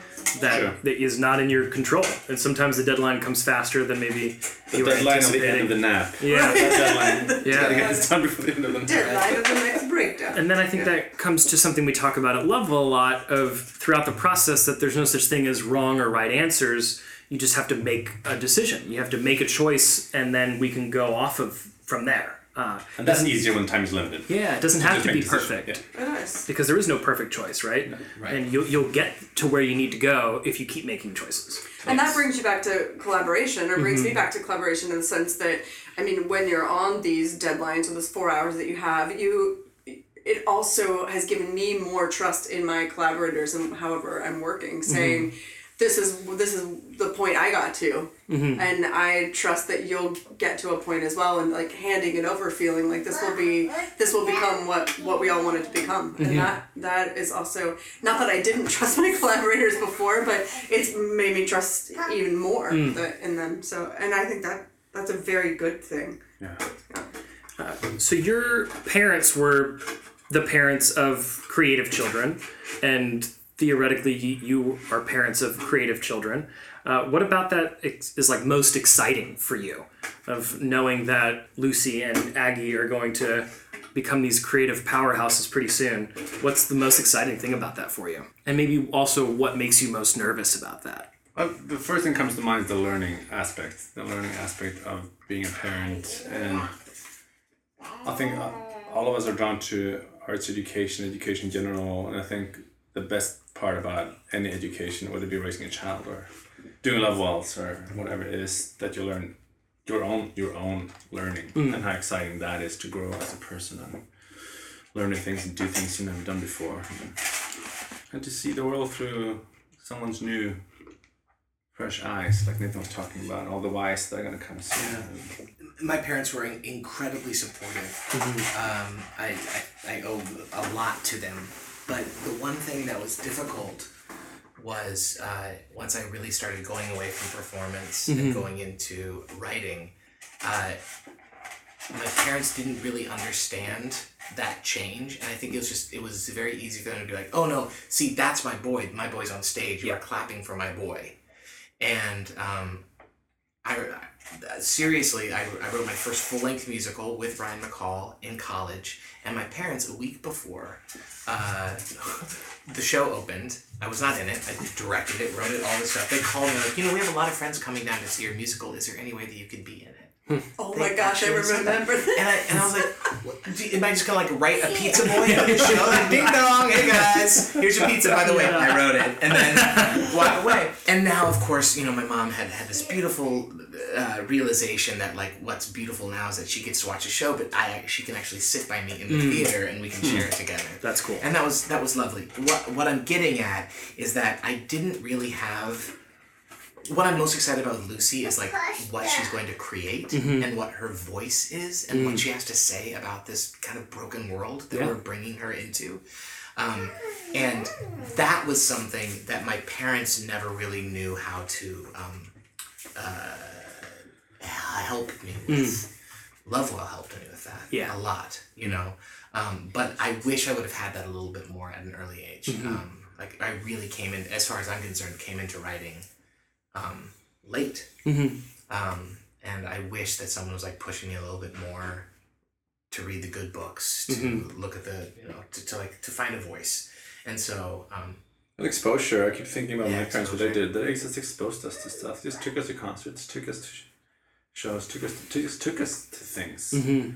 that Sure. that is not in your control, and sometimes the deadline comes faster than maybe The you were deadline at the end of the nap. Yeah, That deadline. Gotta yeah. get this done before the end of the nap. deadline of the next breakdown And then I think that comes to something we talk about at Lovewell a lot of throughout the process that there's no such thing as wrong or right answers. You just have to make a decision. You have to make a choice, and then we can go off of from there. Uh, And that's easier when time is limited. yeah, it doesn't have to be decisions. perfect Yeah. Because there is no perfect choice, right? Right. And you'll you'll get to where you need to go if you keep making choices. And that brings you back to collaboration, or brings me back to collaboration in the sense that, I mean, when you're on these deadlines or those four hours that you have, you, it also has given me more trust in my collaborators and however I'm working, saying, this is this is the point I got to, mm-hmm. and I trust that you'll get to a point as well, and like handing it over, feeling like this will be this will become what what we all wanted to become, and mm-hmm. that that is also not that I didn't trust my collaborators before, but it's made me trust even more mm. that, in them. So, and I think that that's a very good thing. Yeah. Uh, so your parents were the parents of creative children, and theoretically you are parents of creative children. Uh, what about that is like most exciting for you, of knowing that Lucy and Aggie are going to become these creative powerhouses pretty soon? What's the most exciting thing about that for you? And maybe also what makes you most nervous about that? Well, the first thing comes to mind is the learning aspect, the learning aspect of being a parent, and I think uh, all of us are drawn to arts education, education in general, and I think the best part about any education, whether it be raising a child or doing Lovewells or whatever it is, that you learn your own your own learning and how exciting that is to grow as a person and learn new things and do things you've never done before, and to see the world through someone's new fresh eyes, like Nathan was talking about, all the whys that are gonna come soon. my parents were incredibly supportive. Um, I, I, I owe a lot to them. But the one thing that was difficult was uh, once I really started going away from performance and going into writing, uh, my parents didn't really understand that change. And I think it was just, it was very easy for them to be like, oh no, see, that's my boy. My boy's on stage. You are clapping for my boy. And um, I, I- seriously, I, I wrote my first full length musical with Ryan McCall in college, and my parents a week before uh, the show opened. I was not in it. I directed it, wrote it, all this stuff. They called me like, you know, we have a lot of friends coming down to see your musical. Is there any way that you could be in it? Oh hmm. my gosh, I actually said remember that. And I, and I was like, what, you- am I just gonna like write a pizza boy on the show? Like, ding dong, hey guys, here's your pizza. By the way, I wrote it, and then walk away. And now, of course, you know, my mom had had this beautiful uh, realization that like what's beautiful now is that she gets to watch a show, but I she can actually sit by me in the hmm. theater and we can hmm. share it together. That's cool. And that was that was lovely. What what I'm getting at is that I didn't really have what I'm most excited about Lucy is like what she's going to create and what her voice is and what she has to say about this kind of broken world that Yeah. we're bringing her into. Um, and that was something that my parents never really knew how to um, uh, help me with. Lovewell helped me with that Yeah. a lot, you know. Um, but I wish I would have had that a little bit more at an early age. Um, like I really came in, as far as I'm concerned, came into writing um, late. Um, and I wish that someone was like pushing me a little bit more to read the good books, to look at the, you know, to, to like to find a voice. And so, um, And exposure. I keep thinking about Yeah, my parents. What they did. They just exposed us to stuff. Just took us to concerts. Took us to shows. Took us. To, just took us to things. Mm-hmm.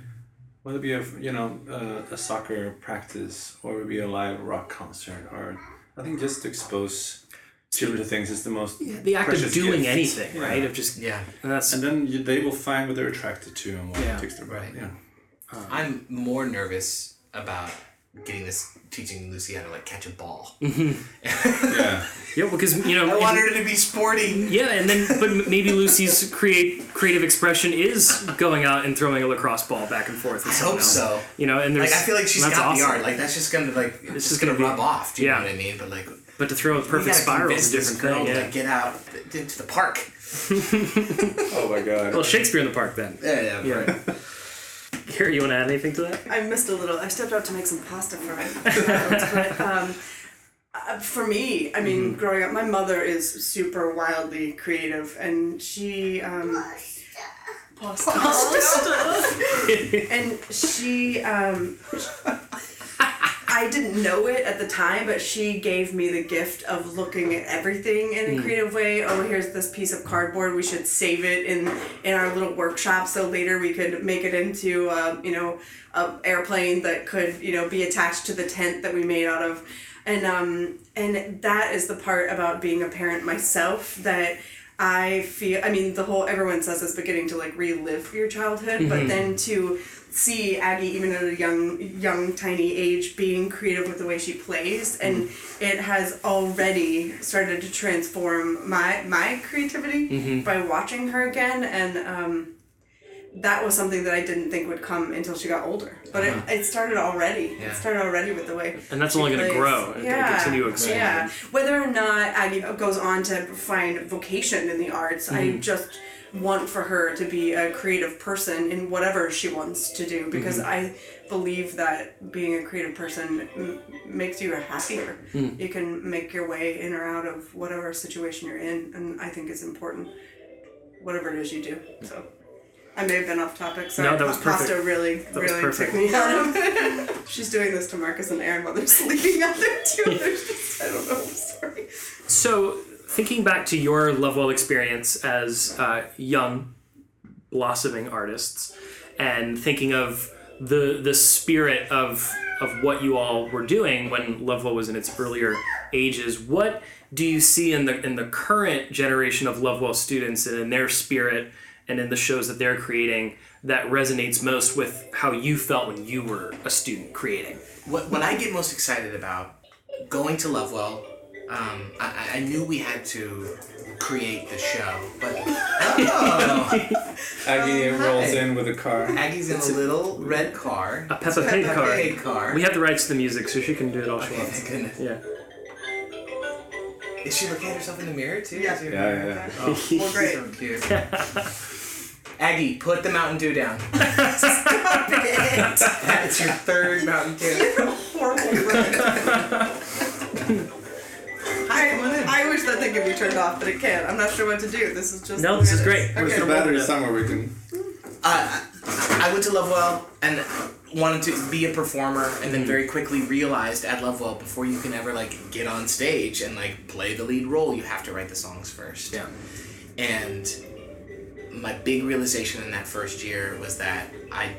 Whether it be a you know uh, a soccer practice or it be a live rock concert or I think just to expose children to things is the most The act of doing gift. anything, Yeah. right? Of just yeah, and that's And then you, they will find what they're attracted to and what Yeah. takes their breath. Right. Yeah. Um, I'm more nervous about getting this teaching Lucy how to like catch a ball. Yeah. yeah, because you know I in- want her to be sporty. Yeah, and then but maybe Lucy's create creative expression is going out and throwing a lacrosse ball back and forth. With I hope else. so. You know, and there's Like I feel like she's that's got awesome. the art. Like that's just gonna like it's is just gonna, gonna be- rub off. Do you yeah. know what I mean? But like But to throw a perfect spiral convince is a different girl thing. Yeah. like, get out into the park. Oh my god. Well, Shakespeare in the park then. Yeah, yeah, right. Here, you want to add anything to that? I missed a little. I stepped out to make some pasta for but um, uh, for me, I mean, growing up, my mother is super wildly creative, and she um, pasta. and she um, I didn't know it at the time, but she gave me the gift of looking at everything in a creative way. Oh, here's this piece of cardboard. We should save it in in our little workshop so later we could make it into uh, you know a airplane that could you know be attached to the tent that we made out of, and um and that is the part about being a parent myself that. I feel I mean the whole everyone says this but getting to like relive your childhood but then to see Aggie even at a young young tiny age being creative with the way she plays and it has already started to transform my my creativity by watching her again and um that was something that I didn't think would come until she got older. But it, it started already. Yeah. It started already with the way And that's only gonna grow and yeah. continue to expand. Yeah. Whether or not Aggie goes on to find vocation in the arts, I Mm-hmm. just want for her to be a creative person in whatever she wants to do because Mm-hmm. I believe that being a creative person m- makes you happier. Mm. You can make your way in or out of whatever situation you're in, and I think it's important. Whatever it is you do. So. I may have been off topic. Sorry. No, that was Pa- Pasta really, was really took me out of it. She's doing this to Marcus and Aaron while they're sleeping out there too. Just, I don't know. I'm sorry. So, thinking back to your Lovewell experience as uh, young, blossoming artists, and thinking of the the spirit of of what you all were doing when Lovewell was in its earlier ages, what do you see in the in the current generation of Lovewell students and in their spirit and in the shows that they're creating that resonates most with how you felt when you were a student creating? What what I get most excited about going to Lovewell, um, I, I- I knew we had to create the show, but oh, Aggie Oh, rolls hi. in with a car. Aggie's in a little red car. A Peppa Pig Peppa card. Pig car. We have the rights to the music, so she can do it all she Oh, wants. thank goodness. Yeah. Is she looking at herself in the mirror too? Yeah. Is she- Yeah, yeah. Oh, Well, great. so cute. Aggie, put the Mountain Dew down. Stop it. That's your third Mountain Dew. You're a Horrible. I, I wish that thing could be turned off, but it can't. I'm not sure what to do. This is just. No, this is it great. Okay. What's the battery somewhere we can. Uh, I went to Lovewell and wanted to be a performer, and then very quickly realized at Lovewell before you can ever like get on stage and like play the lead role, you have to write the songs first. Yeah. And my big realization in that first year was that I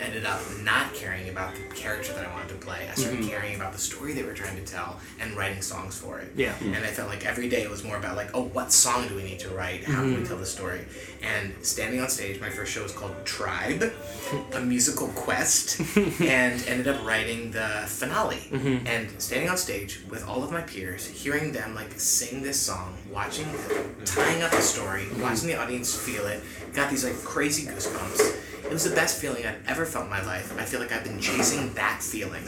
ended up not caring about the character that I wanted to play. I started mm-hmm. caring about the story they were trying to tell and writing songs for it. Yeah. Mm-hmm. And I felt like every day it was more about like, oh, what song do we need to write? How do we mm-hmm. tell the story? And standing on stage, my first show was called Tribe, a musical quest, and ended up writing the finale. And standing on stage with all of my peers, hearing them like sing this song, watching, tying up the story, watching the audience feel it, got these like crazy goosebumps. It was the best feeling I've ever felt in my life. I feel like I've been chasing that feeling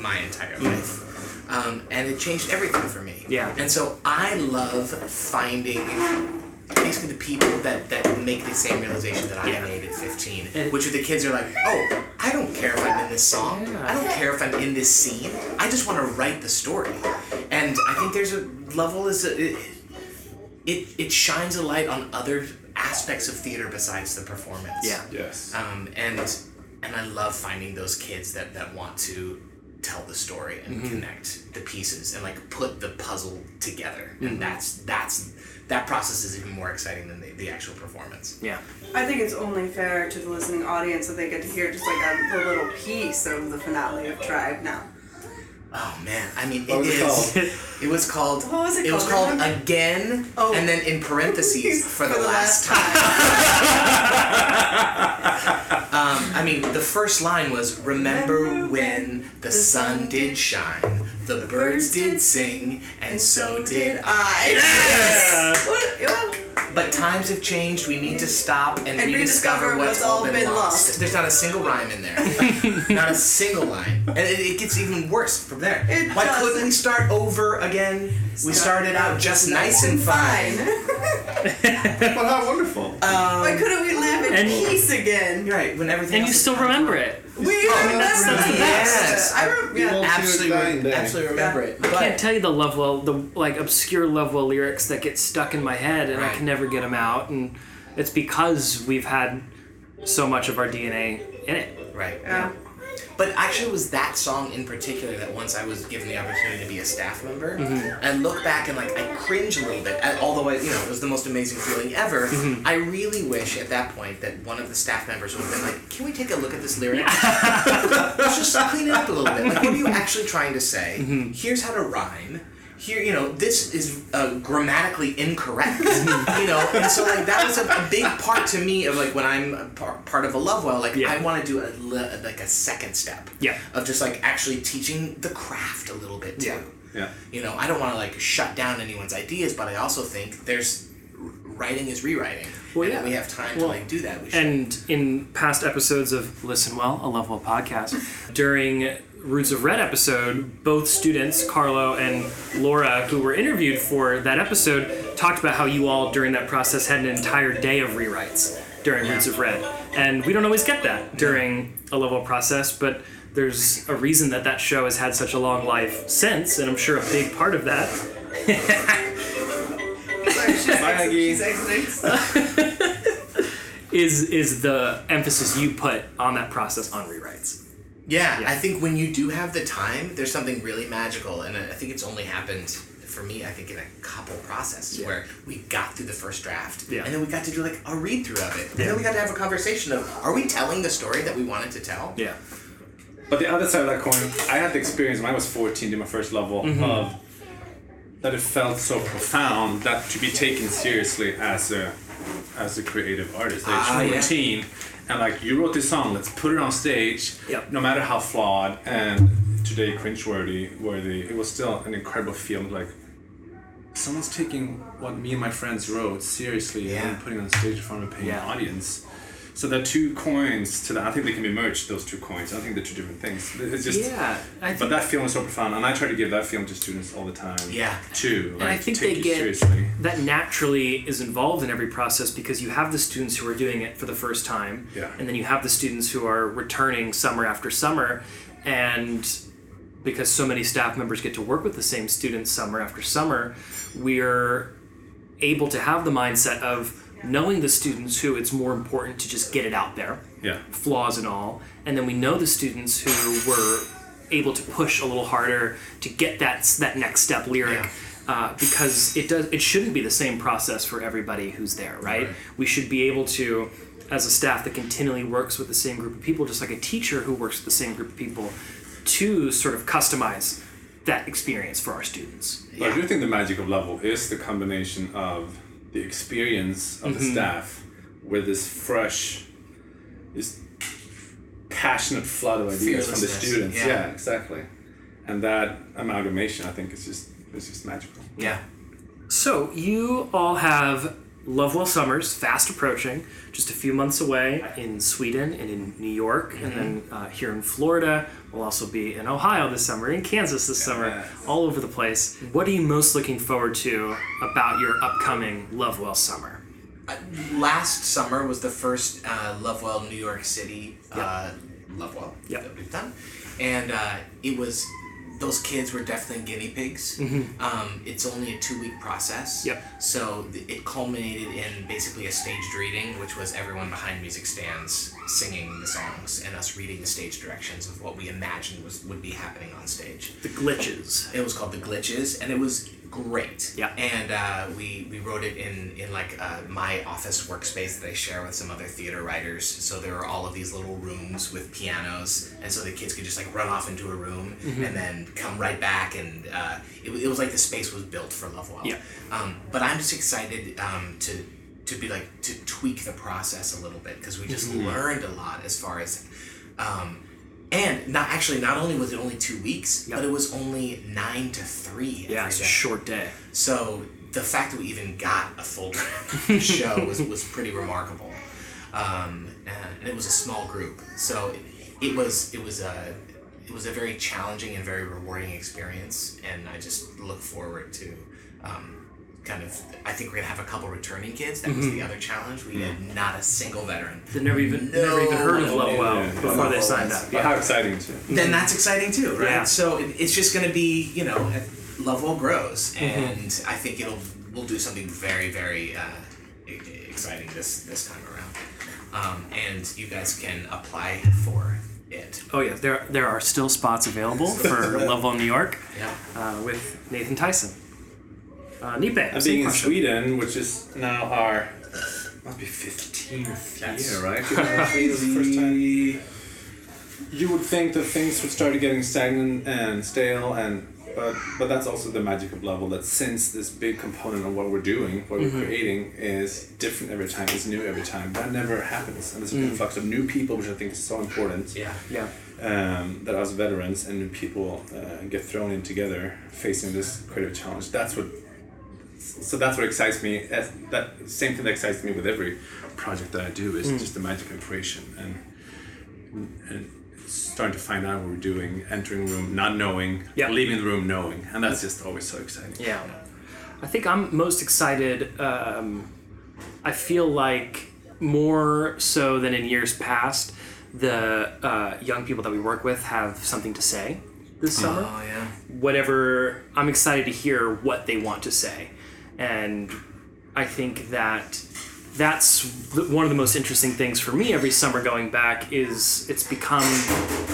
my entire life. Um, and it changed everything for me. Yeah. And so I love finding basically the people that, that make the same realization that I Yeah. made at 15, And- which are the kids who are like, oh, I don't care if I'm in this song. Yeah. I don't care if I'm in this scene. I just want to write the story. And I think there's a level is a, it, it it shines a light on other aspects of theater besides the performance. Yeah. Yes. Um, and and I love finding those kids that, that want to tell the story and connect the pieces and like put the puzzle together. And that's that's that process is even more exciting than the, the actual performance. Yeah. I think it's only fair to the listening audience that they get to hear just like a, a little piece of the finale of Tribe now. Oh man, I mean What it was it is. called? It was called. What was it It was called? called Remember? again, Oh. and then in parentheses for, the, last time. Um, I mean, the first line was Remember when the sun did shine, the birds did sing, and so did I. Yes! What- yeah. But times have changed, we need to stop and, And rediscover rediscover what's what's all been, lost. There's not a single rhyme in there. not a single line. And it, it gets even worse from there. It Why couldn't we start over again? We started out just nice and fine. Well, how wonderful. Um, Why couldn't we live in And- peace again? Right, when everything And you else is still remember it. We Oh, remember that's the the best. best. I rem- We yeah. won't see you Absolutely, dying day. absolutely remember it. But I can't tell you the Lovewell, the like obscure Lovewell lyrics that get stuck in my head, and I can never get them out, and it's because we've had so much of our DNA in it. right. Yeah. But actually, it was that song in particular that once I was given the opportunity to be a staff member, Mm-hmm. I look back and like I cringe a little bit. and Although I, you know, it was the most amazing feeling ever. Mm-hmm. I really wish at that point that one of the staff members would have been like, "Can we take a look at this lyric? Let's just clean it up a little bit. Like, what are you actually trying to say? Mm-hmm. Here's how to rhyme." Here, you know, this is uh, grammatically incorrect. you know, and so like that was a, a big part to me of like when I'm a par- part of a Lovewell. Like Yeah. I want to do a li- like a second step. Yeah. Of just like actually teaching the craft a little bit too. Yeah. Yeah. You know, I don't want to like shut down anyone's ideas, but I also think there's writing is rewriting. Well, and yeah. we have time Well, to like do that. We should. And in past episodes of Listen Well, a Lovewell podcast, during Roots of Red episode, both students, Carlo and Laura, who were interviewed for that episode, talked about how you all during that process had an entire day of rewrites during Roots of Red. And we don't always get that during a Lovewell process, but there's a reason that that show has had such a long life since, and I'm sure a big part of that Sorry, she's, Maggie. she's exiting. is is the emphasis you put on that process on rewrites. Yeah, Yeah. I think when you do have the time, there's something really magical, and I think it's only happened for me. I think in a couple processes Yeah. where we got through the first draft, Yeah. and then we got to do like a read through of it, and then we got to have a conversation of are we telling the story that we wanted to tell? Yeah. But the other side of that coin, I had the experience when I was 14, did my first Lovewell Mm-hmm. of that it felt so profound that to be taken seriously as a as a creative artist, Ah, yeah. 14, and like you wrote this song, let's put it on stage, Yep. no matter how flawed and today cringeworthy, worthy, it was still an incredible feeling. Like someone's taking what me and my friends wrote seriously Yeah. and putting it on stage in front of a paying Yeah. audience. So there are two coins to that. I think they can be merged. Those two coins. I think they're two different things. It's just. Yeah, But that feeling is so profound, and I try to give that feeling to students all the time. Yeah. Too. And I think take they get seriously. that naturally is involved in every process because you have the students who are doing it for the first time, Yeah. and then you have the students who are returning summer after summer, and because so many staff members get to work with the same students summer after summer, we're able to have the mindset of knowing the students who it's more important to just get it out there Yeah. flaws and all, and then we know the students who were able to push a little harder to get that that next step lyric. Uh, because it does, it shouldn't be the same process for everybody who's there, right? Right. We should be able to, as a staff that continually works with the same group of people, just like a teacher who works with the same group of people, to sort of customize that experience for our students. But I do think the magic of Lovewell is the combination of the experience of Mm-hmm. the staff with this fresh, this passionate flood of ideas from the students. yeah. Yeah. exactly. And that amalgamation, I think, is just is just magical. Yeah. So you all have Lovewell Summers fast approaching, just a few months away in Sweden and in New York, and then uh, here in Florida. We'll also be in Ohio this summer, in Kansas this summer, Yes. all over the place. What are you most looking forward to about your upcoming Lovewell Summer? Uh, last summer was the first uh, Lovewell New York City uh, Lovewell Yep. that we've done, and uh, it was those kids were definitely guinea pigs. Um, it's only a two week process. Mm-hmm. Yep. So th- it culminated in basically a staged reading, which was everyone behind music stands singing the songs and us reading the stage directions of what we imagined was would be happening on stage. The glitches. It was called The Glitches, and it was great. Yeah. And uh, we we wrote it in in like uh, my office workspace that I share with some other theater writers. So there were all of these little rooms with pianos, and so the kids could just like run off into a room and then come right back, and uh, it, it was like the space was built for Lovewell. Yeah. Um, but I'm just excited um, to to be like to tweak the process a little bit because we just learned a lot as far as. Um, and not actually, not only was it only two weeks, Yep. but it was only nine to three. Yeah, it's a short day. So the fact that we even got a full show was, was pretty remarkable, um, and it was a small group. So it, it was it was a it was a very challenging and very rewarding experience, and I just look forward to. Um, Kind of, I think we're gonna have a couple returning kids. That was the other challenge. We had not a single veteran. They never even never even heard of No, Lovewell yeah, yeah. before they signed up. But how exciting too. then that's exciting too, right? Yeah. So it, it's just going to be, you know, Lovewell grows, Mm-hmm. and I think it'll we'll do something very, very uh, exciting this this time around. Um, and you guys can apply for it. Oh yeah, there there are still spots available for Lovewell New York Yeah. uh, with Nathan Tysen. Uh, Nipe, And same being in question. Sweden, which is now our must be fifteenth That's year, right? This first time. You would think that things would start getting stagnant and stale, and but but that's also the magic of Lovewell. That since this big component of what we're doing, what we're creating, is different every time, is new every time. That never happens, and there's an influx of new people, which I think is so important Yeah. Yeah. um, that us veterans and new people uh, get thrown in together facing this creative challenge. That's what. So that's what excites me. As, that same thing that excites me with every project that I do is just the magic of creation and and starting to find out what we're doing, entering the room not knowing, Yeah. leaving the room knowing, and that's just always so exciting. Yeah. I think I'm most excited. Um, I feel like more so than in years past, the uh, young people that we work with have something to say this summer. Oh yeah. Whatever, I'm excited to hear what they want to say. And I think that that's one of the most interesting things for me every summer going back is it's become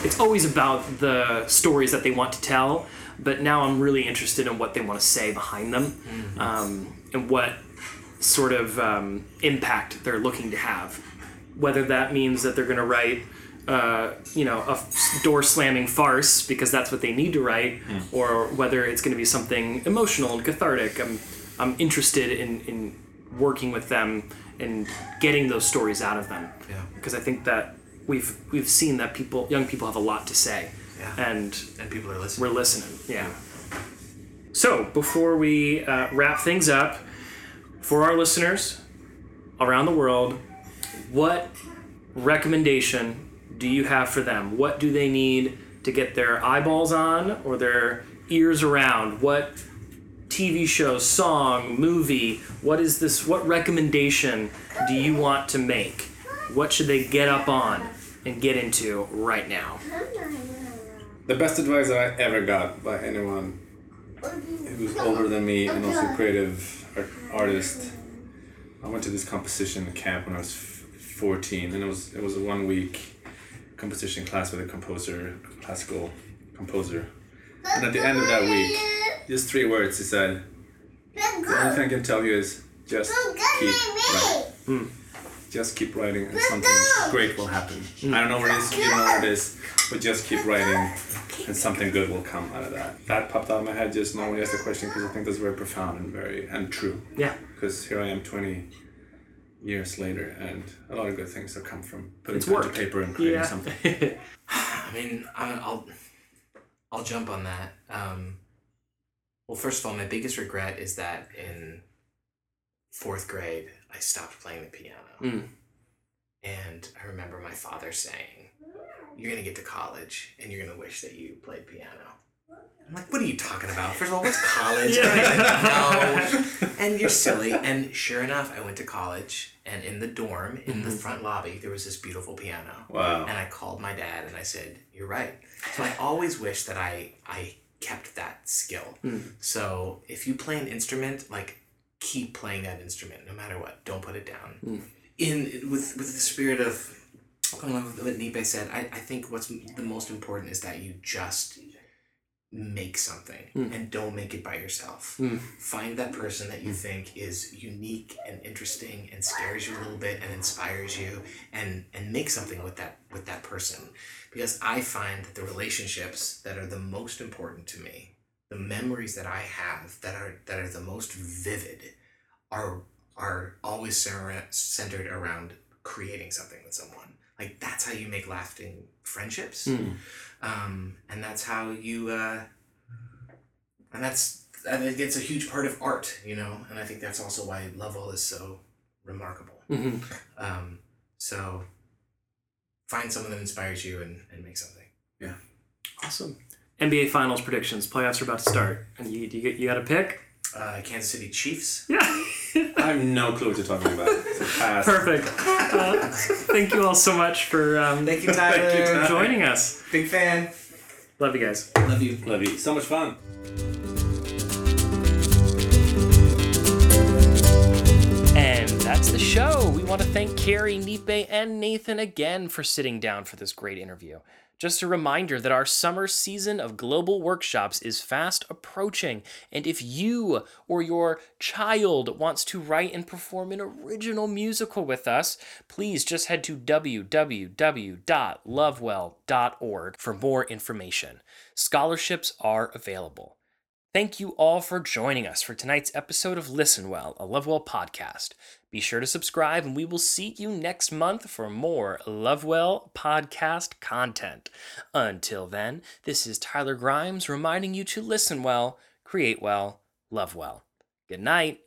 it's always about the stories that they want to tell but now i'm really interested in what they want to say behind them um, and what sort of um, impact they're looking to have. Whether that means that they're going to write uh, you know a f- door slamming farce because that's what they need to write or whether it's going to be something emotional and cathartic. I'm, I'm interested in, in working with them and getting those stories out of them Yeah. because i think that we've we've seen that people young people have a lot to say Yeah. and And people are listening. we're listening. listening yeah so before we uh, wrap things up for our listeners around the world what recommendation do you have for them what do they need to get their eyeballs on or their ears around what tv show song movie what is this what recommendation do you want to make what should they get up on and get into right now The best advice I ever got by anyone who's older than me and also creative art- artist. I went to this composition camp when I was f- 14 and it was it was a one week composition class with a composer, classical composer. And at the end of that week, just three words he said, the only thing I can tell you is just keep writing. Just keep writing and something great will happen. I don't know what it is, you know what it is, but just keep writing and something good will come out of that. That popped out of my head just now when you asked the question because I think that's very profound and very and true. yeah Because here I am 20 years later and a lot of good things have come from putting It's pen to paper and creating yeah something. I mean, I- I'll I'll jump on that. Um, well, first of all, my biggest regret is that in fourth grade I stopped playing the piano, Mm. and I remember my father saying, "You're gonna get to college, and you're gonna wish that you played piano." I'm like, "What are you talking about? First of all, what's college? no." And you're silly. And sure enough, I went to college, and in the dorm, in the front lobby, there was this beautiful piano. Wow. And I called my dad and I said, "You're right." So I always wish that I I kept that skill. Hmm. So if you play an instrument, like keep playing that instrument no matter what. Don't put it down. Hmm. In with with the spirit of going along with what Nipe said, I, I think what's the most important is that you just make something hmm. and don't make it by yourself. Hmm. Find that person that you think is unique and interesting and scares you a little bit and inspires you and and make something with that with that person. Because I find that the relationships that are the most important to me, the memories that I have that are that are the most vivid are are always center- centered around creating something with someone. Like that's how you make lasting friendships, hmm. Um, and that's how you, uh, and that's I think it's a huge part of art, you know. And I think that's also why Lovewell is so remarkable. Mhm. Um, so find someone that inspires you and, and make something. Yeah. Awesome. NBA Finals predictions. Playoffs are about to start, and you you, get- you got to pick. Uh, Kansas City Chiefs. Yeah. I have no clue what you're talking about. So. Perfect. Uh, thank you all so much for um, Thank you, Tyler. Thank you, Tyler. joining us. Big fan. Love you guys. Love you. Love you. So much fun. And That's the show. We want to thank Carrie, Nipe, and Nathan again for sitting down for this great interview. Just a reminder that our summer season of global workshops is fast approaching, and if you or your child wants to write and perform an original musical with us, please just head to www.lovewell.org for more information. Scholarships are available. Thank you all for joining us for tonight's episode of Listen Well, a Lovewell podcast. Be sure to subscribe, and we will see you next month for more Lovewell podcast content. Until then, this is Tyler Grimes reminding you to listen well, create well, love well. Good night.